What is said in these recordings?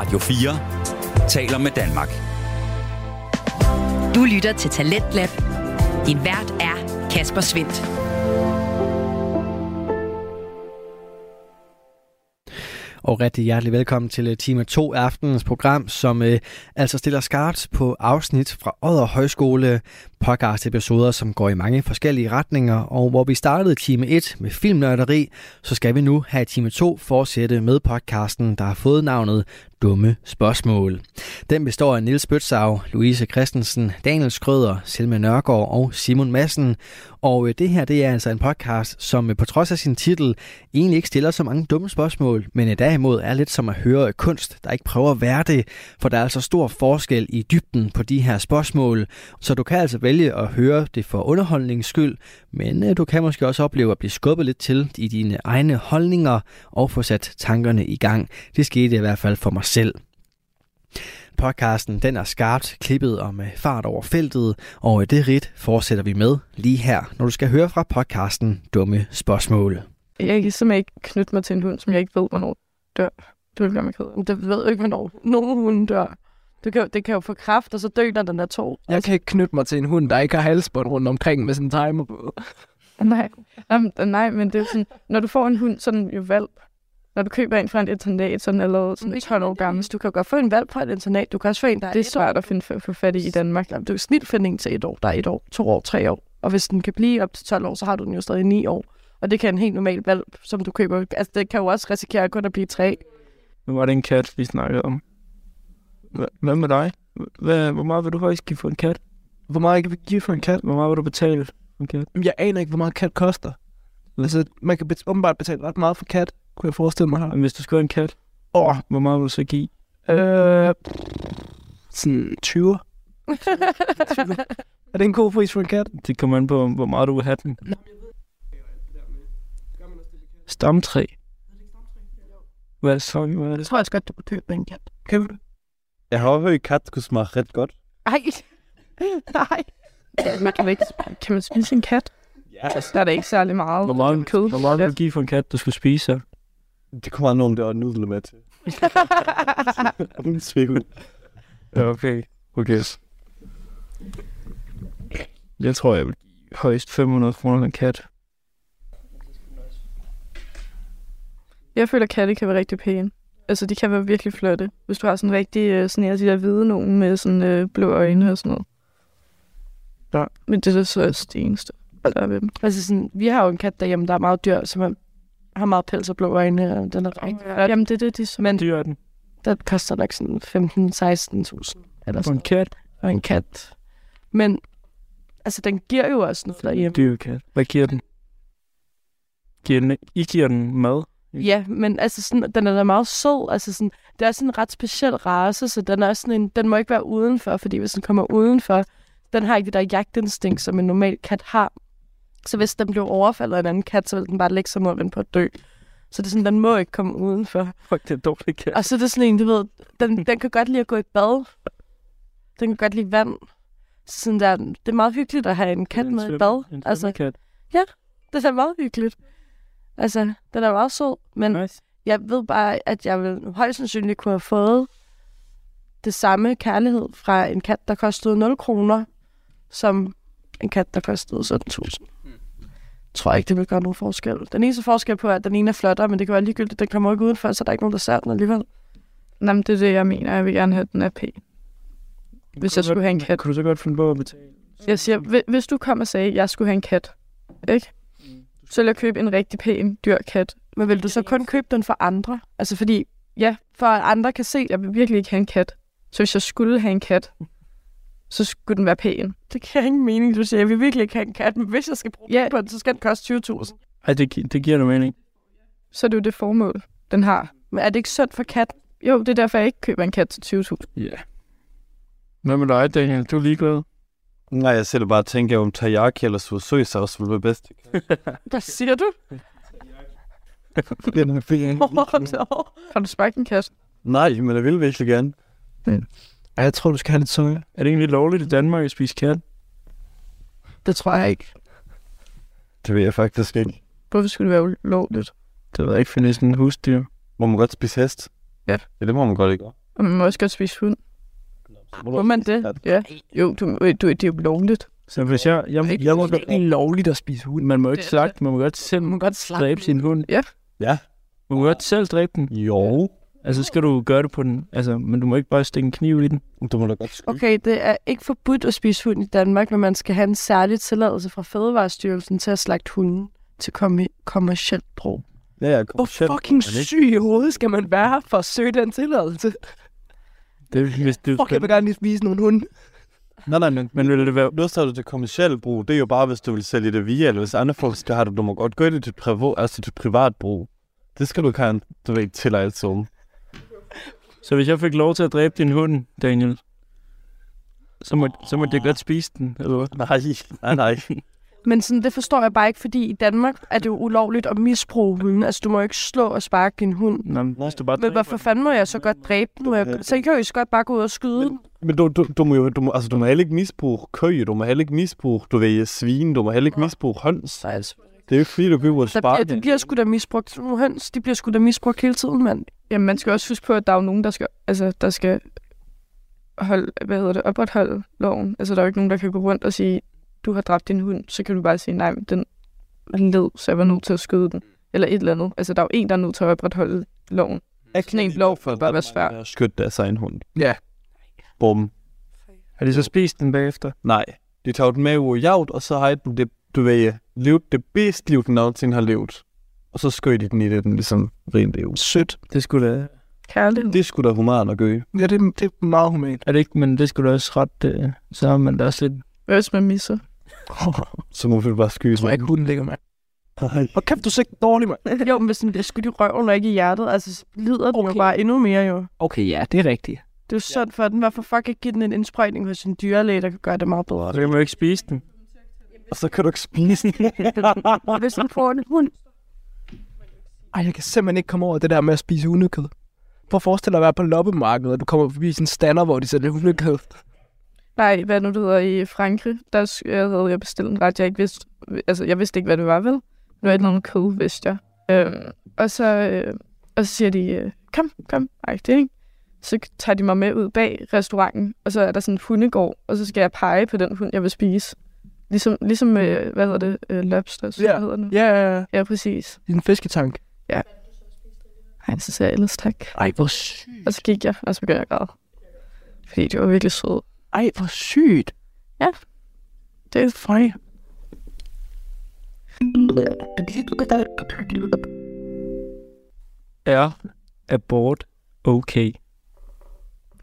Radio 4 taler med Danmark. Du lytter til Talentlab. Din vært er Kasper Svendt. Og rigtig hjertelig velkommen til øh, time 2 af aftenens program, som øh, altså stiller skarpt på afsnit fra Odder Højskole, podcast episoder, som går i mange forskellige retninger, og hvor vi startede time 1 med filmnørderi, så skal vi nu have time 2 fortsætte med podcasten, der har fået navnet Dumme Spørgsmål. Den består af Nils Bøtsav, Louise Christensen, Daniel Skrøder, Selma Nørgaard og Simon Madsen. Og øh, det her det er altså en podcast, som øh, på trods af sin titel egentlig ikke stiller så mange dumme spørgsmål, men i derimod er lidt som at høre kunst, der ikke prøver at være det, for der er altså stor forskel i dybden på de her spørgsmål. Så du kan altså vælge at høre det for underholdningens skyld, men du kan måske også opleve at blive skubbet lidt til i dine egne holdninger og få sat tankerne i gang. Det skete i hvert fald for mig selv. Podcasten den er skarpt klippet om fart over feltet, og det rit fortsætter vi med lige her, når du skal høre fra podcasten Dumme Spørgsmål. Jeg kan simpelthen ikke knytte mig til en hund, som jeg ikke ved, hvornår dør. Det vil gøre mig ked af. Det ved ikke, hvornår nogen hund dør. Det kan, det kan jo få kraft, og så dør når den er to. Jeg kan ikke knytte mig til en hund, der ikke har halsbånd rundt omkring med sådan en timer på. Nej, nej, nej, men det er sådan, når du får en hund, sådan jo valp, når du køber en fra en internat, sådan allerede sådan 12 år gammel, du kan jo godt få en valp fra et internat, du kan også få en, der er Det er svært at finde for, for fat i i Danmark. Du kan snit finde en til et år, der er et år, to år, tre år. Og hvis den kan blive op til 12 år, så har du den jo stadig 9 år. Og det kan en helt normal valp, som du køber. Altså, det kan jo også risikere kun at blive tre. Nu var det en kat, vi snakkede om. Hvad med dig? Hvad, hvor meget vil du faktisk give for en kat? Hvor meget kan vi give for en kat? Hvor meget vil du betale for en kat? Jeg aner ikke, hvor meget kat koster. Altså, man kan bet- åbenbart betale ret meget for kat, kunne jeg forestille mig her. Men hvis du skal have en kat, åh, hvor meget vil du så give? Øh, sådan 20. 20. er det en god pris for en kat? Det kommer an på, hvor meget du vil have den. Stamtræ. Hvad så? Hvad er Jeg det? tror også godt, du kunne købe en kat. Køber du? Jeg har hørt, at kat kunne smage ret godt. Ej, nej. Man kan, ikke, kan man spise en kat? Ja. Altså, der er da ikke særlig meget Hvor meget, kød. hvor meget vil du give for en kat, du skulle spise? Det kommer an om, der er nudler med til. Uden tvivl. Ja, okay. Okay. Jeg tror, jeg vil give højst 500 kroner en kat. Jeg føler, at katte kan være rigtig pæne. Altså, de kan være virkelig flotte. Hvis du har sådan rigtig, øh, sådan en af de der hvide nogen med sådan øh, blå øjne og sådan noget. Ja. Men det er så også det eneste, der er ved dem. Altså sådan, vi har jo en kat derhjemme, der er meget dyr, som er, har meget pels og blå øjne, og den er rigtig flot. Jamen, det er det, de så. Men Dyr er den. den koster nok sådan 15-16.000 eller For sådan en kat. og en kat. Men altså, den giver jo også noget derhjemme. Dyr kat. Hvad giver den? Giver den? I giver den mad? Ja, men altså sådan, den er da meget sød. Altså sådan, det er sådan en ret speciel race, så den er sådan en, den må ikke være udenfor, fordi hvis den kommer udenfor, den har ikke det der jagtinstinkt, som en normal kat har. Så hvis den bliver overfaldet af en anden kat, så vil den bare lægge sig mod den på at dø. Så det er sådan, den må ikke komme udenfor. Fuck, det er en dårlig kat. Og så er det sådan en, du ved, den, den kan godt lide at gå i bad. Den kan godt lide vand. Så sådan der, det er meget hyggeligt at have en kat med i bad. En Altså, kat. det er meget hyggeligt. Altså, den er meget sød, men Nice. jeg ved bare, at jeg vil højst sandsynligt kunne have fået det samme kærlighed fra en kat, der kostede 0 kroner, som en kat, der kostede 17.000. Tror jeg ikke, det vil gøre nogen forskel. Den eneste forskel på, er, at den ene er flottere, men det kan være ligegyldigt. Den kommer ikke udenfor, så der er ikke nogen, der ser den alligevel. Nej, men det er det, jeg mener. Jeg vil gerne have, at den er pæn. Hvis jeg skulle have en kat. Kunne du så godt finde på at betale? Jeg siger, hvi- hvis du kom og sagde, at jeg skulle have en kat, ikke? Så vil jeg købe en rigtig pæn, dyr kat. Men vil du så kun købe den for andre? Altså fordi, ja, for at andre kan se, at jeg vil virkelig ikke have en kat. Så hvis jeg skulle have en kat, så skulle den være pæn. Det giver ingen mening, du siger, jeg vil virkelig ikke have en kat, men hvis jeg skal bruge ja. på den, så skal den koste 20.000. Ej, det, det giver dig mening. Så er det jo det formål, den har. Men er det ikke sundt for kat? Jo, det er derfor, jeg ikke køber en kat til 20.000. Ja. Hvad med dig, Daniel? Du er ligeglad. Nej, jeg selv bare tænker, om teriyaki eller sojasaus ville være bedst. Hvad siger du? Den er fin. Har du smagt en kat? Nej, men jeg vil virkelig gerne. Ej, jeg tror, du skal have lidt soja. Er det egentlig lovligt i Danmark at spise kat? Det tror jeg ikke. Det ved jeg faktisk ikke. Hvorfor skulle det være ulovligt? Det ved jeg ikke, for det er sådan en husdyr. Må man godt spise hest? Ja. Ja, det må man godt ikke. Og man må også godt spise hund. Må Må man det? Ja. Jo, du, du, det er jo lovligt. Så hvis jeg... Jeg, jeg, jeg må Det er ikke lovligt at spise hund. man må ikke slagte, man må godt selv Man må godt dræbe sin hund. Ja. Man må godt selv dræbe den. Jo. Altså, skal du gøre det på den. Altså, men du må ikke bare stikke en kniv i den. Du må da godt skyde. Okay, det er ikke forbudt at spise hund i Danmark, men man skal have en særlig tilladelse fra Fødevarestyrelsen til at slagte hunden til kommi- kommersielt brug. Ja, ja, Hvor kommercielt, fucking syg i hovedet skal man være for at søge den tilladelse? Det, hvis du Fuck, jeg vil gerne lige spise nogle hunde. Nej, nej, men, Men vil det være... nu står det til kommersiel brug. Det er jo bare, hvis du vil sælge det via, eller hvis andre folk skal have det. Du må godt gøre det til, privat, altså til privat brug. Det skal du ikke have en, du ved, tilladelse om. Så hvis jeg fik lov til at dræbe din hund, Daniel, så må, så må jeg godt spise den, eller hvad? Nej, nej, nej. Men sådan, det forstår jeg bare ikke, fordi i Danmark er det jo ulovligt at misbruge hunden. Altså, du må jo ikke slå og sparke din hund. Nå, men hvis du bare Men hvorfor fanden må jeg så godt dræbe den? Må jeg, så kan jeg jo godt bare gå ud og skyde den. Men du, du, du, må jo, du må, altså, du må heller ikke misbruge køje, du må heller ikke misbruge, du ved, svin, du må heller ikke misbruge høns. Nej, altså. Det er jo ikke fordi, du bliver ud Der bliver, sparke. det bliver sgu da misbrugt. Nogle høns, de bliver sgu da misbrugt hele tiden, mand. Jamen, man skal også huske på, at der er jo nogen, der skal, altså, der skal holde, hvad hedder det, opretholde loven. Altså, der er jo ikke nogen, der kan gå rundt og sige, du har dræbt din hund, så kan du bare sige, nej, men den led, så jeg var nødt til at skyde den. Eller et eller andet. Altså, der er jo en, der er nødt til at opretholde loven. Sådan en lov for bør være svær. at skytte deres egen hund. Ja. Bum. Har de så spist den bagefter? Nej. De tager den med ud i jagt, og så har den det, du ved, levet det bedste liv, den nogensinde har levet. Og så skød de den i det, den ligesom rent det. Sødt. Det skulle da... Kærlighed. Det skulle da human at gøre. Ja, det, det er meget humant. Er det ikke, men det skulle da også ret... Øh, så har man da også lidt... Hvad hvis man misser? Så må vi bare skyde Jeg tror ikke, hunden ligger, mand. Nej. Og kæft, du er sikkert dårlig, mand. jo, men hvis den bliver skudt i røven og ikke i hjertet, altså, så lider den jo Okay. bare endnu mere, jo. Okay, ja, det er rigtigt. Det er jo synd for den. Hvorfor fuck ikke give den en indsprøjtning hos en dyrlæge, der kan gøre det meget bedre? Så kan man jo ikke spise den. Og så kan du ikke spise den. Hvis den får en hund. Ej, jeg kan simpelthen ikke komme over det der med at spise hundekød. Prøv at forestille dig at være på loppemarkedet, og du kommer forbi sådan en stander, hvor de sælger hundekød. Nej, hvad nu det hedder i Frankrig, der havde jeg bestilt en ret, jeg ikke vidste, altså jeg vidste ikke, hvad det var, vel? Det var et eller andet kød, vidste jeg. Øhm, og, så, øh, og så siger de, øh, kom, kom, ej, det ikke? Så tager de mig med ud bag restauranten, og så er der sådan en hundegård, og så skal jeg pege på den hund, jeg vil spise. Ligesom, ligesom øh, hvad hedder det, øh, lobster, så Ja. hvad hedder det nu? Ja, ja, ja. Ja, præcis. I en fisketank. Ej, så sagde jeg ellers tak. Ej, hvor sygt. Og så gik jeg, og så begyndte jeg at græde. Fordi det var virkelig sødt. Ej, hvor sygt. Det er Funny. Er abort okay?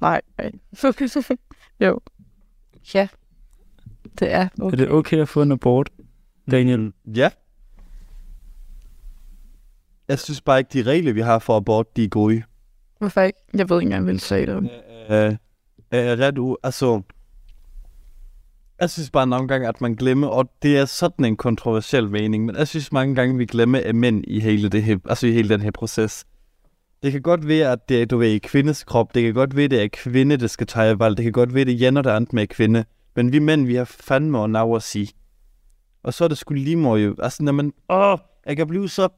Nej, nej. jo. Ja. Det er Okay. Er det okay at få en abort, Daniel? Ja. Jeg synes bare ikke, de regler, vi har for abort, de er gode. Hvorfor ikke? Jeg ved ikke engang, hvad du sagde det om. Øh, er ret u... Altså... Jeg synes bare nogle gange, at man glemmer, og det er sådan en kontroversiel mening, men jeg synes mange gange, vi glemmer af mænd i hele, det her, altså i hele den her proces. Det kan godt være, at det er, du ved, i kvindes krop. Det kan godt være, det er kvinde, der skal tage valg. Det kan godt være, det er det andet med kvinde. Men vi mænd, vi har fandme og nav at sige. Og så er det skulle lige meget jo. Altså, når man... Åh, jeg kan blive så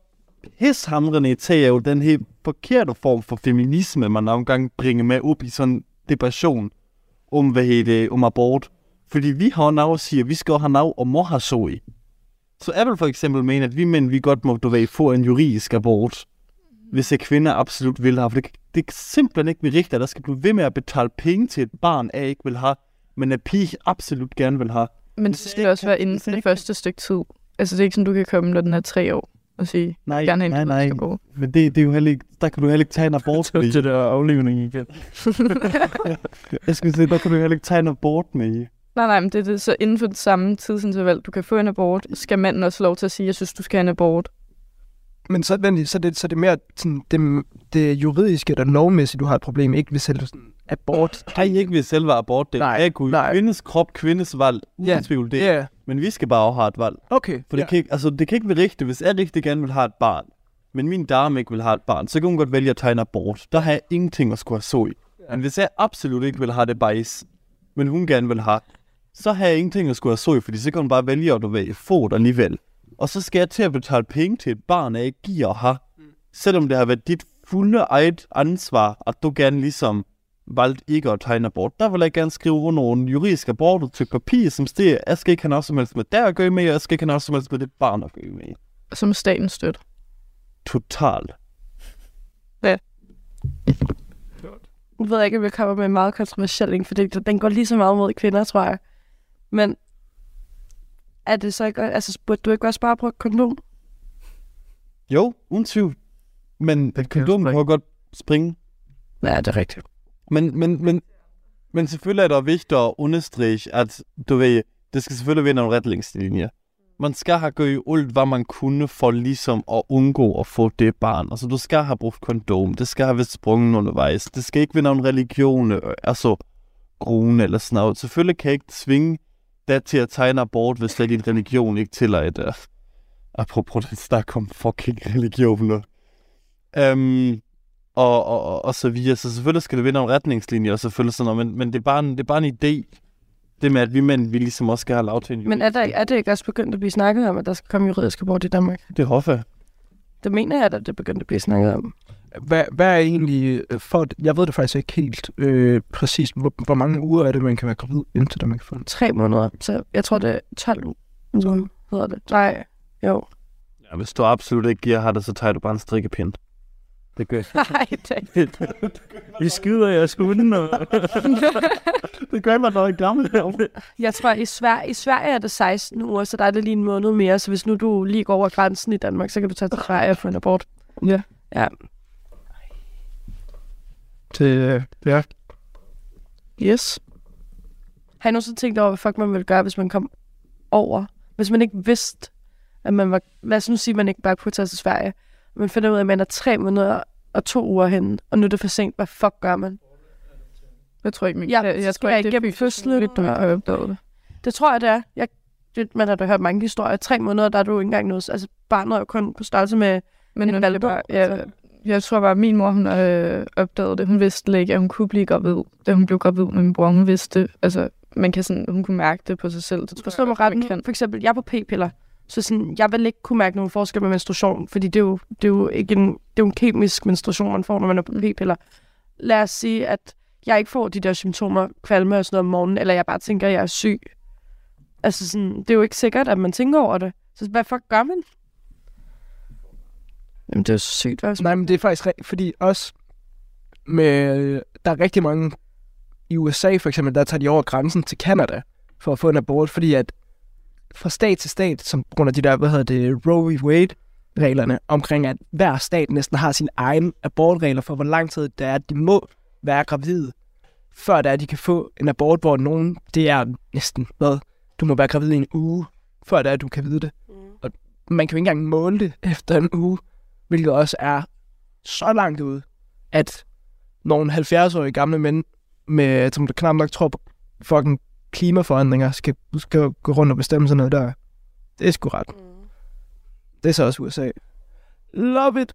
pishamrende til jo den her forkerte form for feminisme, man nogle gange bringer med op i sådan en depression om, hvad hedder det, om abort. Fordi vi har nav at sige, at vi skal have nav og må have så i. Så jeg vil for eksempel mene, at vi mænd, vi godt må, du ved, få en juridisk abort, hvis en kvinde absolut vil have. For det, det er simpelthen ikke rigtigt, at der skal blive ved med at betale penge til et barn, jeg ikke vil have, men en pige absolut gerne vil have. Men det skal også være inden for det første stykke tid. Altså, det er ikke sådan, du kan komme, når den er tre år, og sige, Nej, gerne have nej, en nej. abort. Men det, det er jo heller ikke, der kan du heller ikke tage en abort. Så til der aflivning igen. jeg skulle sige, der kan du heller ikke tage en abort med i. Nej, nej, men det er det. Så inden for det samme tidsinterval, du kan få en abort, skal manden også lov til at sige, jeg synes, du skal have en abort. Men så, vent så, det, så det er mere sådan, det, det juridiske eller lovmæssige, du har et problem, ikke hvis selv sådan abort. Nej, ikke ved selve abort. Det Nej, er Gud. nej. Kvindes krop, kvindes valg. Uden Ja, tvivl det. Ja, Men vi skal bare have et valg. okay. For det, kan ikke, altså, det kan ikke være rigtigt, hvis jeg rigtig gerne vil have et barn, men min dame ikke vil have et barn, så kan hun godt vælge at tage en abort. Der har jeg ingenting at skulle have så i. Men hvis jeg absolut ikke vil have det bajs, men hun gerne vil have, så har jeg ingenting at skulle have så i, fordi så kan hun bare vælge at du få det alligevel. Og så skal jeg til at betale penge til et barn, jeg ikke giver at have. Selvom det har været dit fulde eget ansvar, at du gerne ligesom valgte ikke at tegne abort. Der vil jeg gerne skrive under nogle juridiske aborter til papir, som stiger, jeg skal ikke have noget som helst med der at gøre med, og jeg skal ikke have noget som helst med det barn at gøre med. Som staten støt. Totalt. Nu ved jeg ikke, om jeg kommer med en meget kontroversiel en, for det, den går lige så meget mod kvinder, tror jeg. Men er det så ikke... Altså, burde du ikke også bare bruge kondom? Jo, uden tvivl. Men kondom må godt springe. Ja, det er rigtigt. Men, men, men, men selvfølgelig er det vigtigt at understrege, at du ved, det skal selvfølgelig være nogle retningslinjer. Man skal have gjort alt, hvad man kunne for ligesom at undgå at få det barn. Altså, du skal have brugt kondom. Det skal have været sprungen undervejs. Det skal ikke være nogen religion, øh, altså grune eller sådan noget. Selvfølgelig kan jeg ikke tvinge dig til at tegne abort, hvis det er din religion ikke tillader det. Apropos den snak om fucking religioner. Øhm, og, og, og, og så videre. Så selvfølgelig skal det være nogle retningslinjer, og selvfølgelig sådan noget, men, men det, er bare en, det er bare en idé. Det med, at vi mænd, vi ligesom også skal have lov til en Men er, der, er det ikke også begyndt at blive snakket om, at der skal komme juridisk abort i Danmark? Det er hoffa. Det mener jeg, at det er begyndt at blive snakket om. Hvad, hvad er egentlig, øh, for, jeg ved det faktisk ikke helt øh, præcis, hvor, hvor mange uger er det, man kan være gravid, indtil der man kan få den? Tre måneder. Så jeg tror, det er 12 uger, hedder det. Nej, jo. Ja, hvis du absolut ikke giver har det, så tager du bare en strikkepind. Det gør. Nej, det Vi skyder jeg skunden, og... det gør man nok ikke gammel. Jeg tror, i, Sver- i Sverige er det 16 uger, så der er det lige en måned mere. Så hvis nu du lige går over grænsen i Danmark, så kan du tage til Sverige og få en abort. Ja. Ja. Det, øh, ja. Yes. Har I nogensinde tænkt over, hvad fuck man ville gøre, hvis man kom over? Hvis man ikke vidste, at man var... Lad os nu sige, at man ikke bare kunne tage til Sverige. Man finder ud af, at man er tre måneder og to uger henne, og nu er det for sent. Hvad fuck gør man? Jeg tror ikke, min, Ja, jeg, jeg, tror ikke, det er fødslen, muligt, du og- har opdaget det. Det tror jeg, det er. Jeg, det, man har da hørt mange historier. Tre måneder, der er du ikke engang noget... Altså, barnet er jo kun på størrelse med... Men En valpe, bare, altså. jeg, jeg tror bare, at min mor hun øh, opdagede det. Hun vidste ikke, at hun kunne blive gravid. Da hun blev gravid med min bror, hun vidste. Altså, man kan sådan, hun kunne mærke det på sig selv. Det tror Forstå jeg mig også, ret man nu. kan. For eksempel, jeg er på p-piller. Så sådan, jeg vil ikke kunne mærke nogen forskel med menstruation, fordi det er jo, det er jo ikke en, det er jo en kemisk menstruation, man får, når man er på p-piller. Lad os sige, at jeg ikke får de der symptomer, kvalme og sådan noget om morgenen, eller jeg bare tænker, at jeg er syg. Altså sådan, det er jo ikke sikkert, at man tænker over det. Så hvad fuck gør man? Jamen, det er jo så sygt, hvad Nej, men det er faktisk rigtigt, fordi også med, der er rigtig mange i USA for eksempel, der tager de over grænsen til Canada for at få en abort, fordi at fra stat til stat, som på grund af de der, hvad hedder det, Roe v. Wade reglerne omkring, at hver stat næsten har sin egen abortregler for, hvor lang tid det er, at de må være gravide, før det er, at de kan få en abort, hvor nogen, det er næsten, hvad, du må være gravid i en uge, før det er, at du kan vide det. Mm. Og man kan jo ikke engang måle det efter en uge, hvilket også er så langt ude, at nogle 70-årige gamle mænd, med, som der knap nok tror på fucking klimaforandringer, skal, skal gå rundt og bestemme sådan noget der. Det er sgu ret. Det er så også USA. Love it!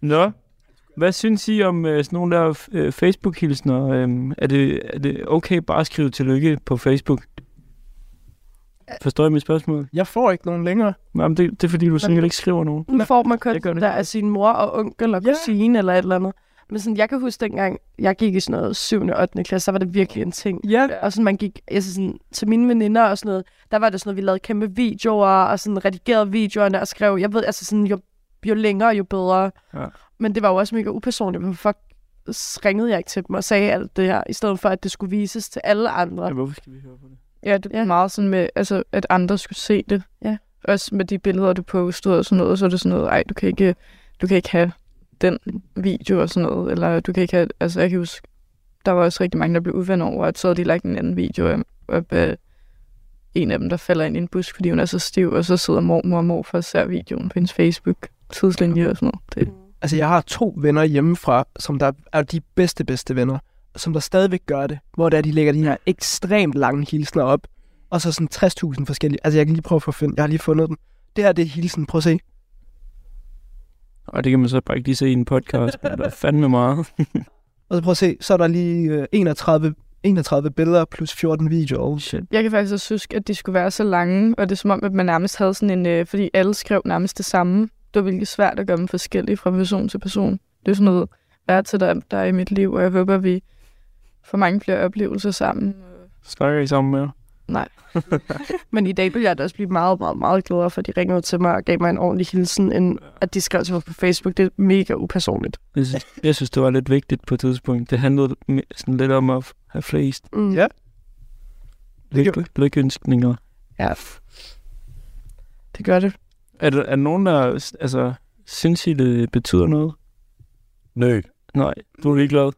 Nå, hvad synes I om øh, sådan nogle der øh, Facebook-hilsner? Øhm, er, det, er det okay bare at skrive tillykke på Facebook? Forstår I mit spørgsmål? Jeg får ikke nogen længere. Jamen, det, det er fordi, du sikkert ikke skriver nogen. Nu får man kun Jeg der af sin mor og onkel og Ja. kusine eller et eller andet. Men sådan, jeg kan huske dengang, jeg gik i sådan noget 7. og 8. klasse, så var det virkelig en ting. Ja, Og sådan, man gik altså sådan, til mine veninder og sådan noget, der var det sådan noget, vi lavede kæmpe videoer, og sådan redigerede videoerne og skrev, jeg ved, altså sådan, jo, jo længere, jo bedre. Ja. Men det var jo også mega upersonligt, men fuck, ringede jeg ikke til dem og sagde alt det her, i stedet for, at det skulle vises til alle andre. Ja, hvorfor skal vi høre på det? Ja, det er Ja. ja. meget sådan med, altså, at andre skulle se det. Ja. Også med de billeder, du postede og sådan noget, så er det sådan noget, ej, du kan ikke, du kan ikke have den video og sådan noget, eller du kan ikke have, altså jeg kan huske, der var også rigtig mange, der blev uvenner over, at så havde de lagt en anden video op, af en af dem, der falder ind i en busk, fordi hun er så stiv, og så sidder mormor og morfar at ser videoen på hendes Facebook, tidslinje og sådan noget. Det, mm. altså jeg har to venner hjemmefra, som der er de bedste, bedste venner, som der stadigvæk gør det, hvor det er, de lægger de her ekstremt lange hilsner op, og så sådan 60.000 forskellige. Altså jeg kan lige prøve at få finde, jeg har lige fundet den. Det her, det er hilsen, prøv at se. Og det kan man så bare ikke lige se i en podcast, men der er fandme meget. Og så prøv at se, så er der lige øh, 31, 31 billeder plus 14 videoer. Shit. Jeg kan faktisk også huske, at de skulle være så lange, og det er som om, at man nærmest havde sådan en, øh, fordi alle skrev nærmest det samme, det var virkelig svært at gøre dem forskellige fra person til person. Det er sådan noget, hvad er til der, der er i mit liv, og jeg håber, vi får mange flere oplevelser sammen. Snakker I sammen med? Nej. Men i dag vil jeg da også blive meget, meget, meget gladere, for de ringede til mig og gav mig en ordentlig hilsen, end at de skrev til mig på Facebook. Det er mega upersonligt. Jeg synes, jeg synes, det var lidt vigtigt på et tidspunkt. Det handlede sådan lidt om at have flest Mm. Ja. lykke, lykkeønskninger. ja. Det gør det. Er der, er der nogen, der altså, synes I, det betyder noget? Nø. Nej, du er ligeglad.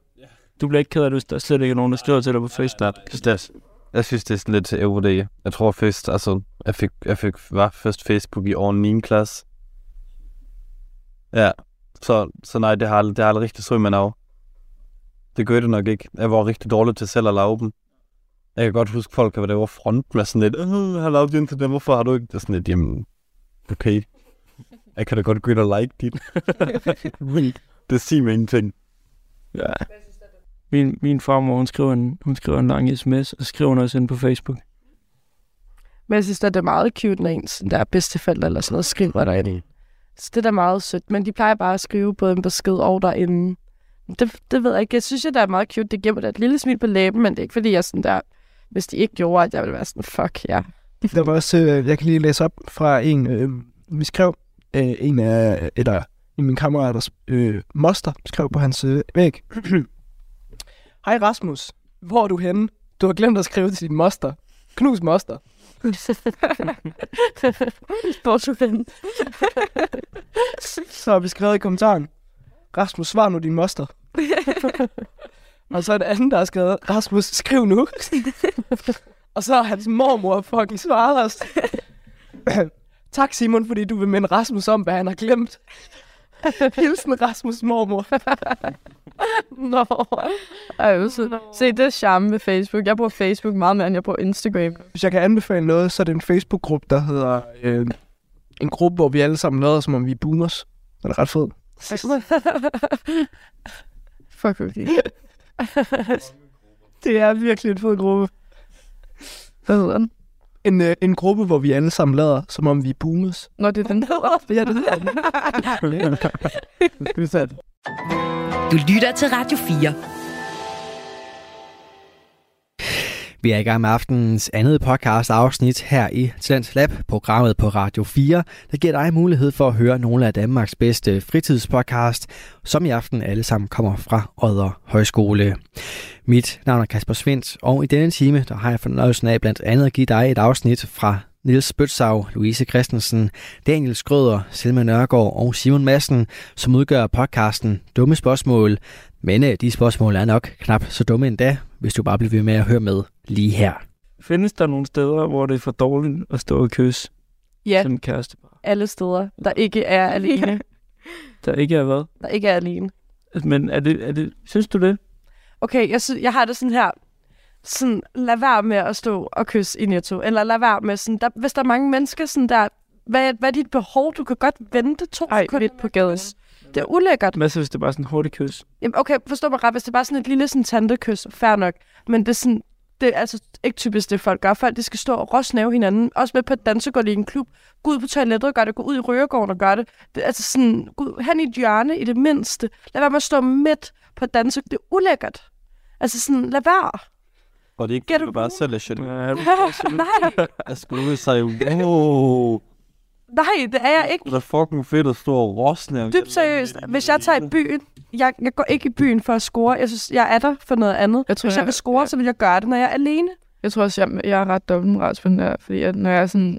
Du bliver ikke ked af, hvis der slet ikke er nogen, der skriver til dig på Facebook. Det, jeg synes, det er sådan lidt overvurderet. Jeg tror først, altså, jeg fik, jeg fik, var først Facebook i år 9. klasse. Ja, så, så nej, det har, det har aldrig rigtig stået med af. Det gør det nok ikke. Jeg var rigtig dårlig til selv at lave dem. Jeg kan godt huske, folk der var front med sådan lidt, øh, jeg har lavet den til dem, hvorfor har du ikke? Det er sådan lidt, jamen, okay. Jeg kan da godt gå ind og like dit. det siger mig ingenting. Ja. Min, min farmor, hun skriver, en, hun skriver en lang sms, og skriver hun også ind på Facebook. Men jeg synes, at det er meget cute, når ens der er bedsteforældre eller sådan noget skriver derinde. Så det er da meget sødt. Men de plejer bare at skrive både en besked og derinde. Det, det ved jeg ikke. Jeg synes, at det er meget cute. Det giver mig da et lille smil på læben, men det er ikke fordi, jeg sådan der... Hvis de ikke gjorde, at jeg ville være sådan, fuck ja. Der var også, øh, jeg kan lige læse op fra en, øh, vi skrev, øh, en af, eller en af mine kammeraters øh, moster skrev på hans øh, væg. Hej Rasmus, hvor er du henne? Du har glemt at skrive til din moster. Knus moster. Hvor du den? Så har vi skrevet i kommentaren. Rasmus, svar nu din moster. Og så er det anden, der har skrevet, Rasmus, skriv nu. og så har hans mormor fucking svaret os. tak Simon, fordi du vil minde Rasmus om, hvad han har glemt. Hilsen Rasmus mormor. Nå. Ej, så, se, det er charme ved Facebook. Jeg bruger Facebook meget mere, end jeg bruger Instagram. Hvis jeg kan anbefale noget, så er det en Facebook-gruppe, der hedder... Øh, en gruppe, hvor vi alle sammen lader, som om vi er boomers. Den er ret fed. Fuck, okay. det er virkelig en fed gruppe. Hvad hedder den? En, øh, en gruppe, hvor vi alle sammen lader, som om vi er boomers. Nå, det er den. Ja, det hedder den. Du lytter til Radio 4. Vi er i gang med aftenens andet podcast afsnit her i Talent Lab, programmet på Radio 4, der giver dig mulighed for at høre nogle af Danmarks bedste fritidspodcast, som i aften alle sammen kommer fra Odder Højskole. Mit navn er Kasper Svendt, og i denne time der har jeg fornøjelsen af blandt andet at give dig et afsnit fra Nils Bøtsav, Louise Christensen, Daniel Skrøder, Selma Nørgaard og Simon Madsen, som udgør podcasten Dumme Spørgsmål. Men øh, de spørgsmål er nok knap så dumme endda, hvis du bare bliver ved med at høre med lige her. Findes der nogle steder, hvor det er for dårligt at stå og kysse Ja, som kæreste? alle steder, der ikke er alene. Der ikke er hvad? Der ikke er alene. Men er det, er det, synes du det? Okay, jeg, sy- jeg har det sådan her. Sådan, lad være med at stå og kysse i netto. Eller lad være med sådan, der, hvis der er mange mennesker sådan der, hvad, hvad er dit behov? Du kan godt vente to Ej, sekunder. midt på gaden. Det er ulækkert. Hvad så, hvis det er bare sådan en hurtig kys? Jamen, okay, forstå mig ret. Hvis det er bare sådan et lille sådan, tantekys, fair nok. Men det er sådan, det er altså ikke typisk det, folk gør. Folk de skal stå og råsnave hinanden. Også med på et dansegulv i en klub. Gå ud på toilettet og gør det. Gå ud i røregården og gør det. det er altså sådan, gå hen i et hjørne i det mindste. Lad være med at stå midt på et dansegulv. Det er ulækkert. Altså sådan, lad være. Og det er ikke, du bare selv er shit. Er Nej, Jeg skulle sige, wow, nej, det er jeg ikke. det er fucking fedt at stå og rosne. Dybt seriøst. Hvis jeg tager i byen, jeg, jeg går ikke i byen for at score. Jeg synes, jeg er der for noget andet. Jeg tror, Hvis jeg jeg- vil score, ja. så vil jeg gøre det, når jeg er alene. Jeg tror også, jeg, jeg er ret dobbeltmoralsk på den der, fordi at når jeg er sådan,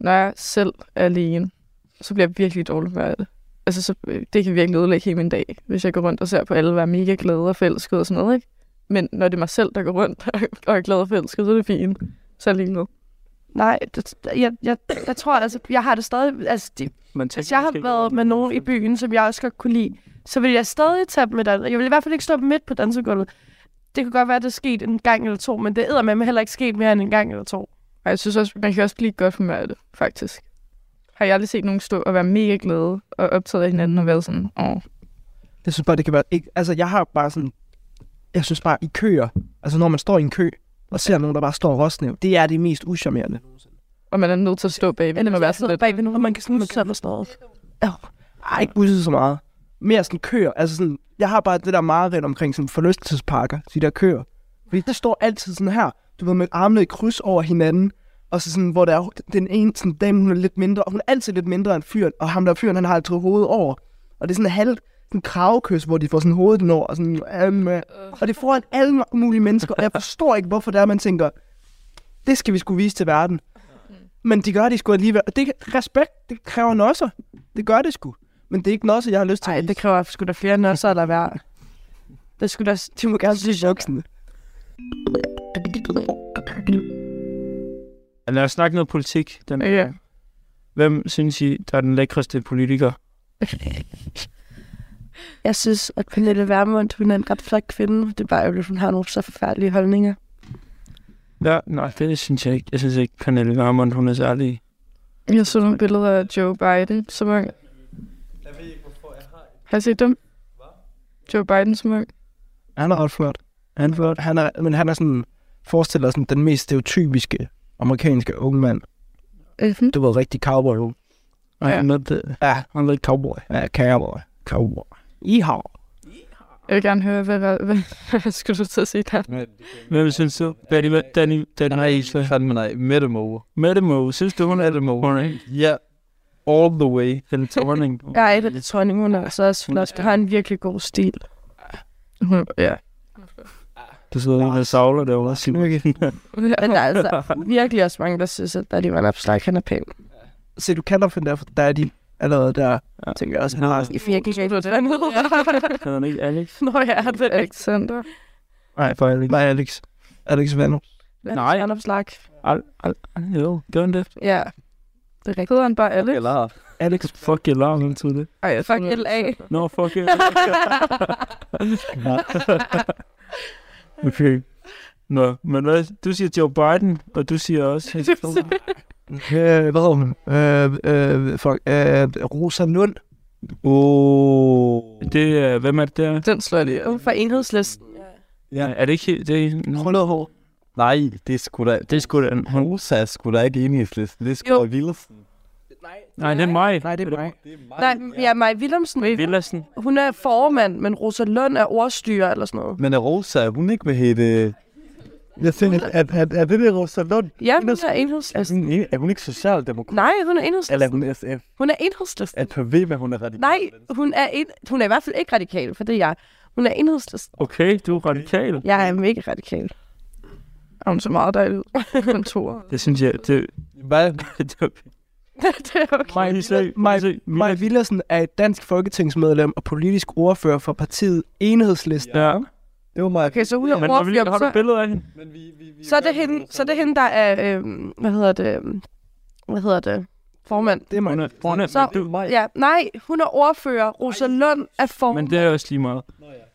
når jeg selv er alene, så bliver jeg virkelig dårlig med det. Altså, så, det kan virkelig ødelægge hele min dag, hvis jeg går rundt og ser på alle være mega glade og forelskede og sådan noget, ikke? Men når det er mig selv, der går rundt og er glad og forelsket, så er det fint. Så er jeg ligeglad. Nej, det, jeg, jeg, jeg tror altså, jeg har det stadig... Altså, de, man hvis jeg har været med nogen i byen, som jeg også godt kunne lide, så vil jeg stadig tage dem med dans. Jeg vil i hvert fald ikke stå midt på dansegulvet. Det kan godt være, at det er sket en gang eller to, men det er med heller ikke sket mere end en gang eller to. Og jeg synes også, man kan også blive godt for mig det, faktisk. Har jeg aldrig set nogen stå og være mega glade og optaget af hinanden og være sådan, åh, Jeg synes bare, det kan være... Ikke, altså, jeg har bare sådan... Jeg synes bare, i køer... Altså, når man står i en kø, og ser nogen, der bare står og råsnæv, det er det mest uschammerende. og man er nødt til at stå bagved, Eller og være sådan lidt, bagved nogen, og man kan sådan og sådan noget. Ej, ikke busset så meget. Mere sådan køer. Altså sådan, jeg har bare det der mareridt omkring sådan forlystelsesparker, de der køer. Fordi der står altid sådan her, du ved, med armene i kryds over hinanden. Og så sådan, hvor der er den ene sådan, dame, hun er lidt mindre, og hun er altid lidt mindre end fyren, og ham der fyren, han har altid hovedet over. Og det er sådan en kravekys, hvor de får sådan hovedet ind over, og sådan, um, og det får alle mulige mennesker, og jeg forstår ikke, hvorfor det er, man tænker, det skal vi skulle vise til verden. Men de gør det sgu alligevel. Og det respekt, det kræver nosser. Det gør det sgu. Men det er ikke nosser, jeg har lyst til. Nej, det kræver sgu da flere nødser, eller hvad? Det skulle da... De må gerne synes voksne. Lad os snakke noget politik. Den, Ja. Hvem synes I, der er den lækreste politiker? Jeg synes, at Pernille Vermund, hun er en ret flot kvinde. Det er bare ærgerligt, hun har nogle så forfærdelige holdninger. Ja, nej, det synes jeg ikke. Jeg synes ikke, Pernille Vermund, hun er særlig... Jeg så nogle billeder af Joe Biden som ung. Har I set dem? Joe Biden som ung. Han er ret flot. Han er flot. Han er, men han er sådan, forestiller sådan den mest stereotypiske amerikanske unge mand. Mm-hmm. Du var rigtig cowboy. Nej, Ja. ja. med det. Ja, Han er lidt cowboy. ja, cowboy. Cowboy. Ihav. Jeg vil gerne høre, hvad, hvad, hvad, hvad skulle du til at sige der? Hvem synes du? Danny, Danny, Danny, Nej, fandme nej. Mette Moe. Mette Moe. Synes du, hun er Mette Moe. Hun er Ja. All the way. den tårning. Jeg er lidt tronning, hun er så også flot. Hun har en virkelig god stil. Hun- Ja. Du sidder og savler derovre. Simon. Men der er altså virkelig også mange, der synes, at Daddy Van Opslag, han er pæn. Se, du kalder for den der, for der er de allerede der. Ja. Tænker jeg også, han har I virkelig rigtig dernede. Han er ikke Alex. Nå ja, han er Alexander. Nej, for Alex. Nej, Alex. Alex Vanno. Nej. Van Opslag. Al, al, al, jo, gør han det? Ja, det er rigtigt. Hedder han bare Alex? Eller Alex. Fuck, jeg lader altid det. Ej, jeg Fuck LA. Nå, fuck it. okay. Nå, men hvad, du siger Joe Biden, og du siger også... Øh, hvad hedder hun? Øh, øh, fuck, øh, Rosa Lund. Oh. Det er, hvem er det der? Den slår jeg lige. Hun fra enhedslisten. Ja. Er det ikke helt... Det er, no. Krøllet hår. Nej, det er sgu da... Det er sgu da... Hun, Rosa er sgu da ikke enhedslisten. Det er sgu da Villersen. nej, det er mig. Nej, det er mig. Det er mig. Nej, ja, Maj Willemsen. Villersen. Hun er formand, men Rosa Lund er ordstyrer eller sådan noget. Men er Rosa, er hun ikke hvad hedder... Jeg tænker, er, er, er det der Rosa Lund? Ja, hun er Er enhedslisten. hun, er hun ikke socialdemokrat? Nej, hun er Eller er enhedslisten. hun SF? Hun er enhedslisten. At på ved, hvad hun er radikal? Nej, hun er, en, hun er i hvert fald ikke radikal, for det er jeg. Hun er enhedslisten. Okay, du er radikal. Jeg er mega radikal. Er hun så meget dejlig ud på kontoret? Det synes jeg... Det, Hvad? det er okay. det er okay. Maja Villersen er et dansk folketingsmedlem og politisk ordfører for partiet Enhedslisten. Ja. Det var mig. Okay, så hun er Men har, vi, du Så, et billede af hende? Men vi, vi, vi så, er det hende, så er det hende, der er, øhm, hvad hedder det, hvad hedder det, formand. Det er mig. Hun er, hun er, Så, men, du, ja, nej, hun er ordfører. Rosa Lund er formand. men det er også lige meget.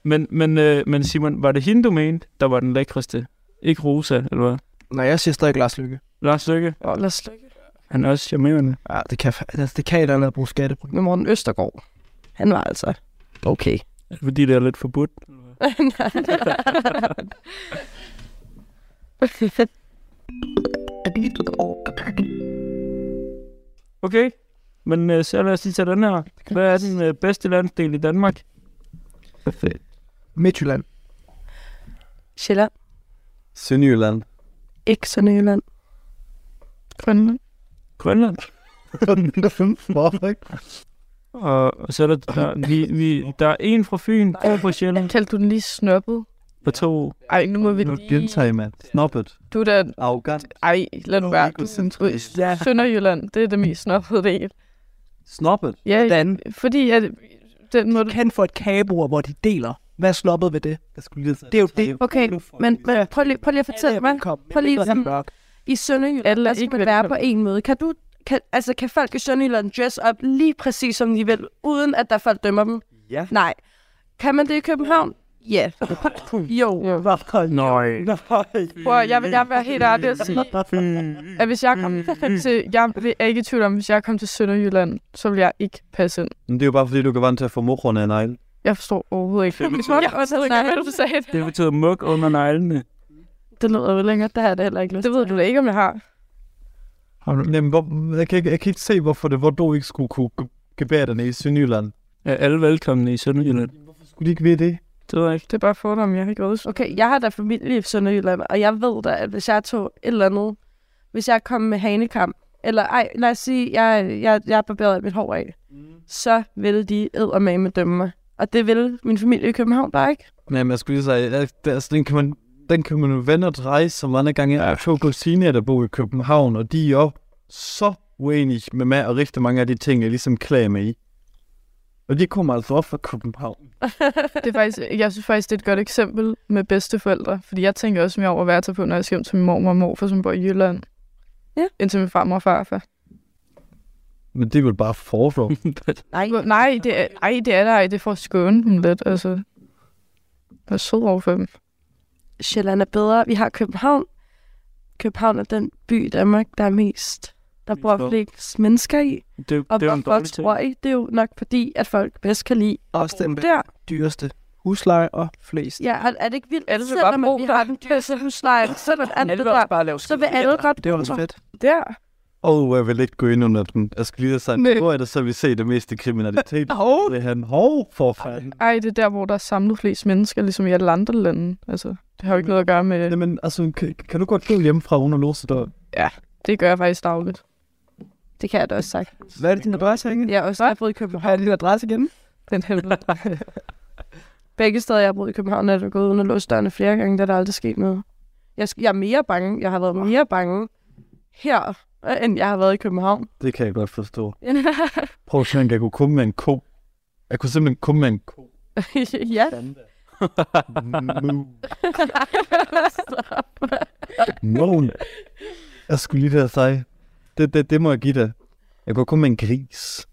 Men, men, øh, men Simon, var det hende, du mente, der var den lækreste? Ikke Rosa, eller hvad? Nej, jeg siger stadig Lars Lykke. Lars Lykke, lad os lykke. han er også charmerende. Ja, det kan, altså, det kan et eller andet bruge skattebrug. Med Morten Østergaard. Han var altså okay. Er det fordi, det er lidt forbudt? Okay, men øh, så lad os lige tage den her. Hvad er den øh, bedste landsdel i Danmark? Midtjylland. Sjælland. Sønderjylland. Ikke Sønderjylland. Grønland. Grønland. Hvorfor ikke? Og, og så er der, der, vi, vi, der er en fra Fyn, to fra Sjælland, Kaldte du den lige snobbet? og to... Ej, nu må vi Nu lige... gentager I, mand. Snobbet. Du er da... Arrogant. Ej, lad nu være. Egocentrisk. Ja. Sønderjylland, det er det mest snobbede del. Snobbet? Ja, Dan. fordi at den må du... Kan få et kagebord, hvor de deler. Hvad er snobbet ved det? Jeg skulle lige Det er jo det. Okay, men, men prøv, lige, prøv lige at fortælle mig. Prøv lige sådan-. I Sønderjylland, er der skal ikke man være på en måde. Kan du... Kan, altså, kan folk i Sønderjylland dress op lige præcis som de vil, uden at der er folk dømmer dem? Ja. Nej. Kan man det i København? Ja. jo. Jo. Nej. Prøv, at- jeg vil, jeg vil være helt ærlig at sige, at hvis jeg kom til... Jeg er ikke i tvivl om, hvis jeg kom til Sønderjylland, så vil jeg ikke passe ind. Men det er jo bare fordi, du kan vant til at få morrene af negl. Jeg forstår overhovedet ikke. Det Det, betyder- jeg forstår ikke, hvad du sagde. Det betyder muk under neglene. Det lyder jo længere. Det har jeg da heller ikke lyst Det ved du da ikke, om jeg har. Har du? Jamen, hvor, jeg, kan ikke, jeg kan ikke se, hvorfor det, hvor du ikke skulle kunne gebærerne i Sønderjylland. Er alle velkomne i Sønderjylland? Skulle de ikke ved det? Det ved jeg ikke. Det er bare fordomme, jeg har ikke været Okay, jeg har da familie i Sønderjylland, og jeg ved da, at hvis jeg tog et eller andet, hvis jeg kom med hanekam, eller ej, lad os sige, jeg, jeg, jeg barberede mit hår af, mm. så ville de eddermame dømme mig. Og det vil min familie i København bare ikke. Nej, men jeg skulle lige sige, altså, den kan man, den kan man jo vende og dreje så mange gange. Jeg har to kusiner, der bor i København, og de er jo så uenige med mig og rigtig mange af de ting, jeg ligesom klager mig i. Og de kommer altså op fra København. Det er faktisk, jeg synes faktisk, det er et godt eksempel med bedsteforældre. Fordi jeg tænker også mere over, hvad jeg tager på, når jeg skal hjem til min mormor og morfar, som bor i Jylland. Ja. Indtil min farmor og farfar. Men det er vel bare forår. Nej, Nej, det er, ej, det er der ej. Det er for at skåne dem lidt. Altså, jeg er sød over for dem. Sjælland er bedre. Vi har København. København er den by i Danmark, der er mest, der bor flest mennesker i. Det, Og det er jo ting. tror I? Det er jo nok fordi, at folk bedst kan lide Også den der. dyreste husleje og flest. Ja, er, er det ikke vildt? Alle vil bare at bo vi der. har den dyreste husleje, så er det der. bare lave Så vil alle godt Det er også der. fedt. Der. Og jeg vil ikke gå ind under den. Jeg skal lige have sagt, Nej. hvor er det så, vi ser det meste kriminalitet? Hov. Det er han hov for fanden. Ej, det er der, hvor der er samlet flest mennesker, ligesom i alle andre lande. Altså, det har jo ikke noget at gøre med... Jamen, altså, kan, kan du godt gå hjemmefra uden at låse døren? Det gør jeg faktisk dagligt. Det kan jeg da også sagt. Hvad er det, din adresse, Inge? Jeg er også boet i Har København. jeg din adresse igen? Den helvede. Begge steder, jeg har boet i København, er der gået uden at låse dørene flere gange, der er der aldrig sket noget. Jeg, jeg er mere bange. Jeg har været mere bange her, end jeg har været i København. Det kan jeg godt forstå. Prøv at se, jeg kunne komme med en ko. Jeg kunne simpelthen komme med en ko. ja. Mån. Jeg skulle lige til at sige, det, det, det må jeg give dig. Jeg kunne komme med en gris.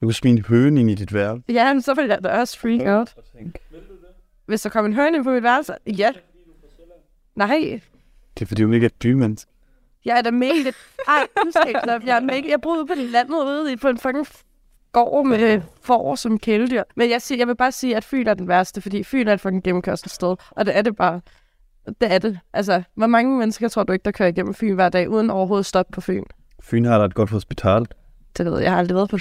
Jeg kunne smide en høne ind i dit værelse. ja, men så vil jeg da også freak out. Hvis der kom en høne ind på mit værelse, ja. Nej, Det er fordi, hun ikke er et dyrmenneske. Jeg er da mega... Ej, undskyld, jeg er mega... Jeg boede på landet ude i på en fucking gård med får som kæledyr. Men jeg, siger, jeg vil bare sige, at Fyn er den værste, fordi Fyn er et fucking gennemkørsel sted. Og det er det bare. Det er det. Altså, hvor mange mennesker tror du ikke, der kører igennem Fyn hver dag, uden overhovedet stop på Fyn? Fyn har da et godt hospital. Det ved jeg, jeg har aldrig været på.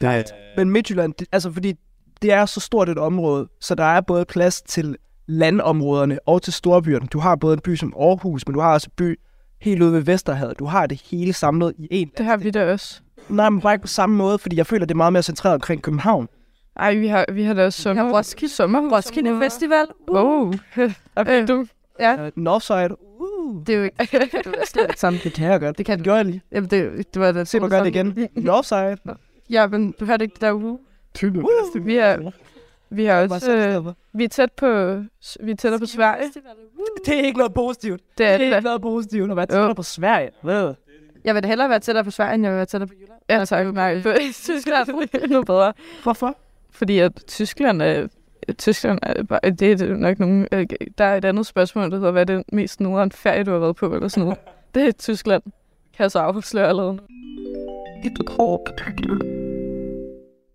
Nej. Men Midtjylland, det, altså fordi det er så stort et område, så der er både plads til landområderne og til storbyerne. Du har både en by som Aarhus, men du har også en by helt ude ved Vesterhavet. Du har det hele samlet i en. Det har vi da også. Nej, men bare ikke på samme måde, fordi jeg føler, det er meget mere centreret omkring København. Ej, vi har, vi har da også sommer... har Roskilde- sommerhus. Roskilde Festival. Wow. Øh, du? Ja. Uh, Northside. Uh, Det er jo ikke... det er sådan. det kan jeg godt. Det kan Det jeg lige. Jamen, det, det var da... Se mig gøre det igen. Northside. Ja, men du hørte ikke det der uge. Vi er, vi har også... Øh, vi er tæt på... Vi er tættere på Sverige. Det er ikke noget positivt. Det er Det er ikke noget positivt at være tættere på Sverige. Hvad? Jeg vil da hellere være tættere på Sverige, end jeg vil være tættere på Jylland. Ja, tak. Nej, for Tyskland er endnu bedre. Hvorfor? Fordi at Tyskland er... Tyskland er bare, det er nok nogen... øh, Der er et andet spørgsmål, der hedder, hvad er det mest nederen ferie, du har været på, eller sådan noget. Det er Tyskland. Kan jeg så afsløre allerede nu.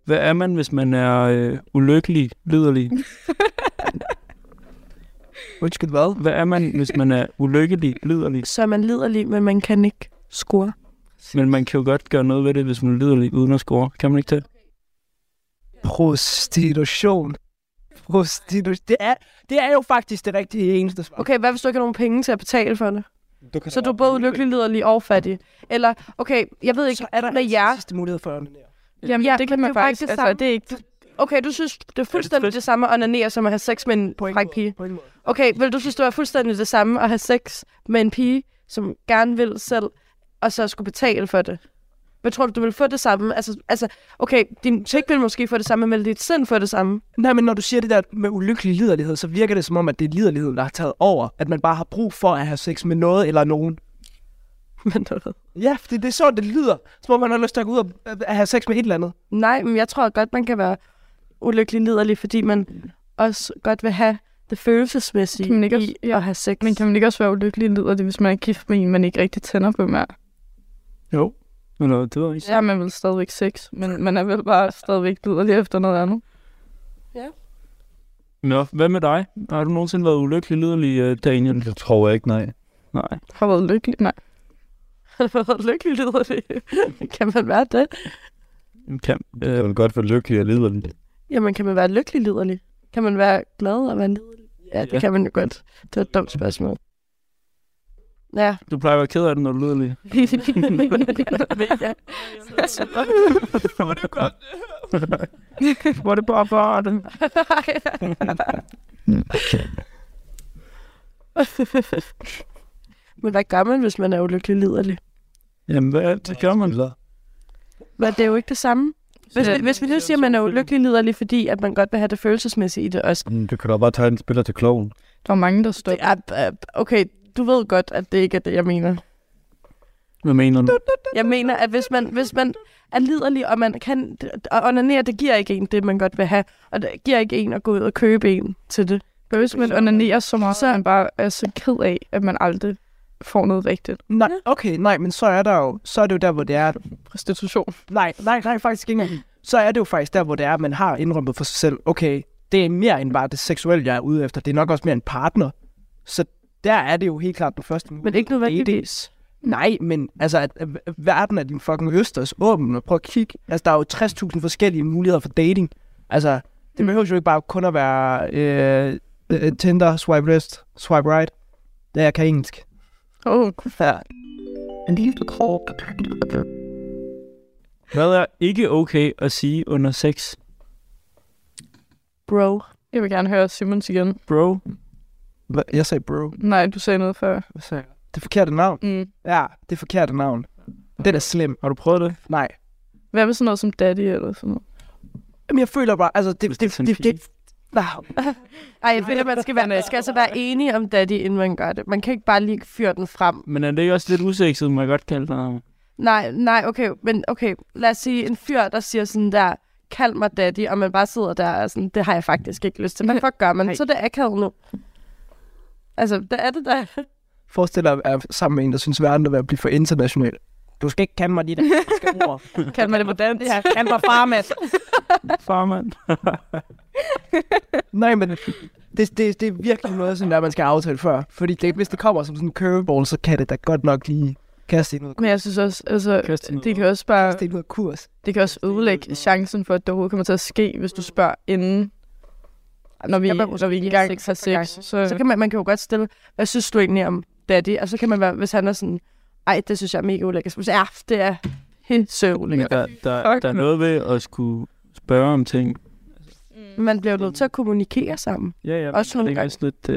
Hvad er man, hvis man er øh, ulykkelig, liderlig? Undskyld, hvad? Hvad er man, hvis man er ulykkelig, liderlig? Så er man liderlig, men man kan ikke score. Men man kan jo godt gøre noget ved det, hvis man er liderlig uden at score. Kan man ikke det? Prostitution. Prostitution. Det er, det er jo faktisk det rigtige eneste svar. Okay, hvad hvis du ikke har nogen penge til at betale for det? Du kan Så du er både ulykkelig, liderlig og fattig. Eller, okay, jeg ved ikke, Så er der med jer. sidste mulighed for at. Jamen, Ja, ja, det kan men man det er faktisk... det Altså, det er ikke... Okay, du synes, det er fuldstændig det samme at onanere, som at have sex med en fræk pige. På ingen måde. Okay, vil du synes, det var fuldstændig det samme at have sex med en pige, som gerne vil selv, og så skulle betale for det? Hvad tror du, du vil få det samme? Altså, altså okay, din pik vil måske få det samme, men dit sind få det samme. Nej, men når du siger det der med ulykkelig liderlighed, så virker det som om, at det er liderligheden, der har taget over. At man bare har brug for at have sex med noget eller nogen. Men du ved. Ja, fordi det er sådan, det lyder. Som om man har lyst til at gå ud og at have sex med et eller andet. Nej, men jeg tror godt, man kan være ulykkelig liderlig, fordi man også godt vil have det følelsesmæssige Kan man ikke også- i at have sex. Men kan man ikke også være ulykkelig lider det, hvis man er gift med en, man ikke rigtig tænder på mere? Jo. Eller, det jeg ikke. Så er man vel stadigvæk sex, men man er vel bare stadigvæk liderlig efter noget andet. Nå, hvad med dig? Har du nogensinde været ulykkelig, liderlig, uh, Daniel? Det tror jeg ikke, nej. Nej. Har været lykkelig? Nej. Han har været lykkelig liderlig. kan man være det? Kan, Det øh, vil godt være lykkelig og liderlig. Jamen, kan man være lykkelig liderlig? Kan man være glad og være liderlig? Ja, det Ja. kan man jo godt. Det er et dumt spørgsmål. Ja. du plejer at være ked af det, når du lyder lige. Var det godt? Var det bare bare det? Men hvad gør man, hvis man er ulykkelig liderlig? Jamen, hvad det gør man? Men det er jo ikke det samme. Hvis, Ja. vi, hvis vi nu siger, at man er ulykkelig liderlig, fordi at man godt vil have det følelsesmæssige i det også. Mm, Du kan da bare tage en spiller til kloven. Der var mange, der stod. Det er, øh, okay, du ved godt, at det ikke er det, jeg mener. Hvad mener du? Jeg mener, at hvis man, hvis man er liderlig, og man kan og onanere, det giver ikke en det, man godt vil have. Og det giver ikke en at gå ud og købe en til det. Hvis man onanerer så meget, Så- så man bare er så ked af, at man aldrig får noget rigtigt. Nej, okay, nej, men så er der jo, så er det jo der, hvor det er, Prostitution. nej, nej, nej, faktisk ikke engang. Så er det jo faktisk der, hvor det er, at man har indrømmet for sig selv, okay, det er mere end bare det seksuelle, jeg er ude efter. Det er nok også mere en partner. Så der er det jo helt klart den første mulighed. Men ikke nødvendigvis. Nej, men altså, at, at, verden er din fucking østers åben, og prøv at kigge. Altså, der er jo 60.000 forskellige muligheder for dating. Altså, det behøver jo ikke bare kun at være øh, øh, Tinder, swipe left, swipe right. Det er jeg kan engelsk. Oh, Ja. Hvad er ikke okay at sige under sex? bro. Jeg vil gerne høre Simons igen. Bro? Hva? Jeg sagde bro. Nej, du sagde noget før. Hvad sagde jeg? Det forkerte navn. Mm. Ja, det forkerte navn. Det er slim. Har du prøvet det? Nej. Hvad med sådan noget som daddy eller sådan noget? Jamen, jeg føler bare, altså, det, det, det det, er det, Ej, jeg føler, man skal, være, man skal altså være enige om daddy, inden man gør det. Man kan ikke bare lige fyre den frem. Men er det ikke også lidt usekset, må jeg godt kalde dig? Nej, nej, okay, men okay, lad os sige en fyr, der siger sådan der, kald mig daddy, og man bare sidder der og sådan, det har jeg faktisk ikke lyst til. Hvad fuck gør man? Så er det akavet nu. Altså, det er det der. Forestil dig at være sammen med en, der synes, verden er ved at blive for international. Du skal ikke kalde mig de der ord. Kan man det på dansk? Ja, kald mig farmand. Farmand. Nej, men det, det, det er virkelig noget, sådan der, man skal aftale før. Fordi det, hvis det kommer som sådan en curveball, så kan det da godt nok lige kaste en ud Men jeg synes også, altså, det kan også bare, kaste ud af kurs. det kan også ødelægge chancen for, at det overhovedet kommer til at ske, hvis du spørger inden, når vi, når vi måske engang har sex. Så, Så kan man, man kan jo godt stille, hvad synes du egentlig om daddy? Og så kan man være, hvis han er sådan, ej, det synes jeg er mega ulækkert. Så ja, det er helt så ulækkert. der, der, der er noget ved at skulle spørge om ting. Man bliver jo nødt til at kommunikere sammen. Ja, ja. Også nogle det er også lidt... Uh,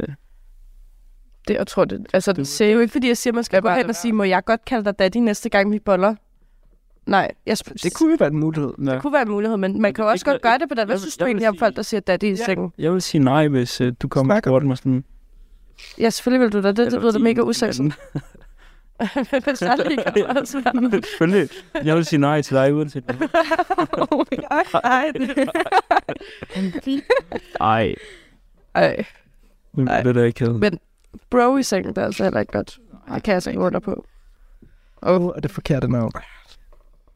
det, jeg tror, det, altså, det Det er jo ikke, fordi jeg siger, man skal gå bare hen og sige, må jeg godt kalde dig daddy næste gang, vi boller? Nej, jeg sp- Det kunne jo være en mulighed. ja. det kunne være en mulighed, men man kan jo også Ikke- godt gøre det på den. Hvad synes jeg du egentlig om sige- folk, der siger daddy i sengen? Jeg vil sige nej, hvis uh, du kommer og spurgte mig sådan... Ja, selvfølgelig vil du da. Det, det lyder da mega usexet. Hvis jeg gøre sådan. Selvfølgelig. Jeg vil sige nej til dig, uanset hvad. Oh my God, ej, det- Ej, Ej, men Ej. det er da ikke havde. Men- Bro i sengen, det er altså heller ikke godt. Det kan jeg skrive under på. Åh, oh, det forkerte navn.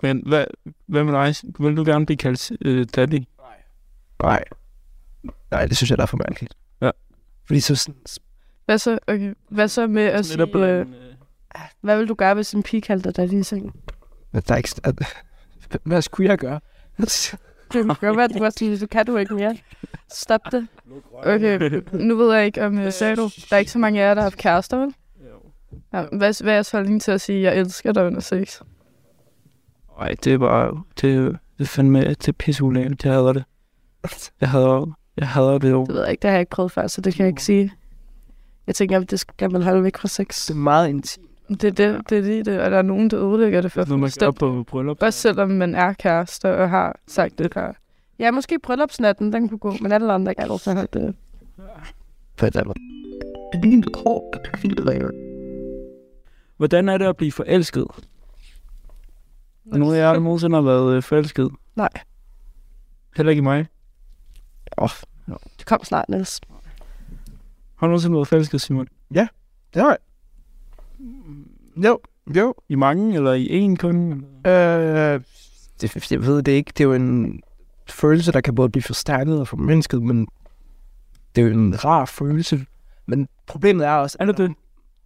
Men hvad, hvad med dig? Vil du gerne blive kaldt uh, daddy? Nej. Nej, det synes jeg, der er for mærkeligt. Ja. Fordi så sådan, hvad så, okay. hvad så med at sige, øh, øh, Hvad vil du gøre, hvis en pige kaldte dig daddy i sengen? at der er ikke... At, hvad skulle jeg gøre? Det kan godt være, at du var sådan, så kan du ikke mere. Stop det. okay, nu ved jeg ikke, om øh, sagde du, der er ikke så mange af jer, der har haft kærester, vel? Ja, hvad, hvad er jeres holdning til at sige, jeg elsker dig under sex? Ej, det er bare... Det, det fandme... Det er pisseulækkert. Jeg hader det. Jeg hader, jeg hader det jo. Det ved jeg ikke, det har jeg ikke prøvet før, så det kan jeg ikke sige. Jeg tænker, at det skal man holde væk fra sex. Det er meget intimt. Det er det, det, er lige det, og der er nogen, der ødelægger det for Når man gør fuldstændig. på bryllup. Også selvom man er kærester og har sagt det før. Ja, måske bryllupsnatten, den kunne gå, men alle andre kan altså holde det. Hvordan er det at blive forelsket? Er nogen af jer, nogensinde har været øh, forelsket? Nej. Heller ikke i mig. Det kom snart, Niels. Har du nogensinde været forelsket, Simon? Det har jeg. Jo, jo. I mange, eller i en kun? Øh, det, jeg ved det ikke. Det er jo en følelse, der kan både blive forstærket og formindsket, men det er jo en rar følelse. Men problemet er også... Er det det?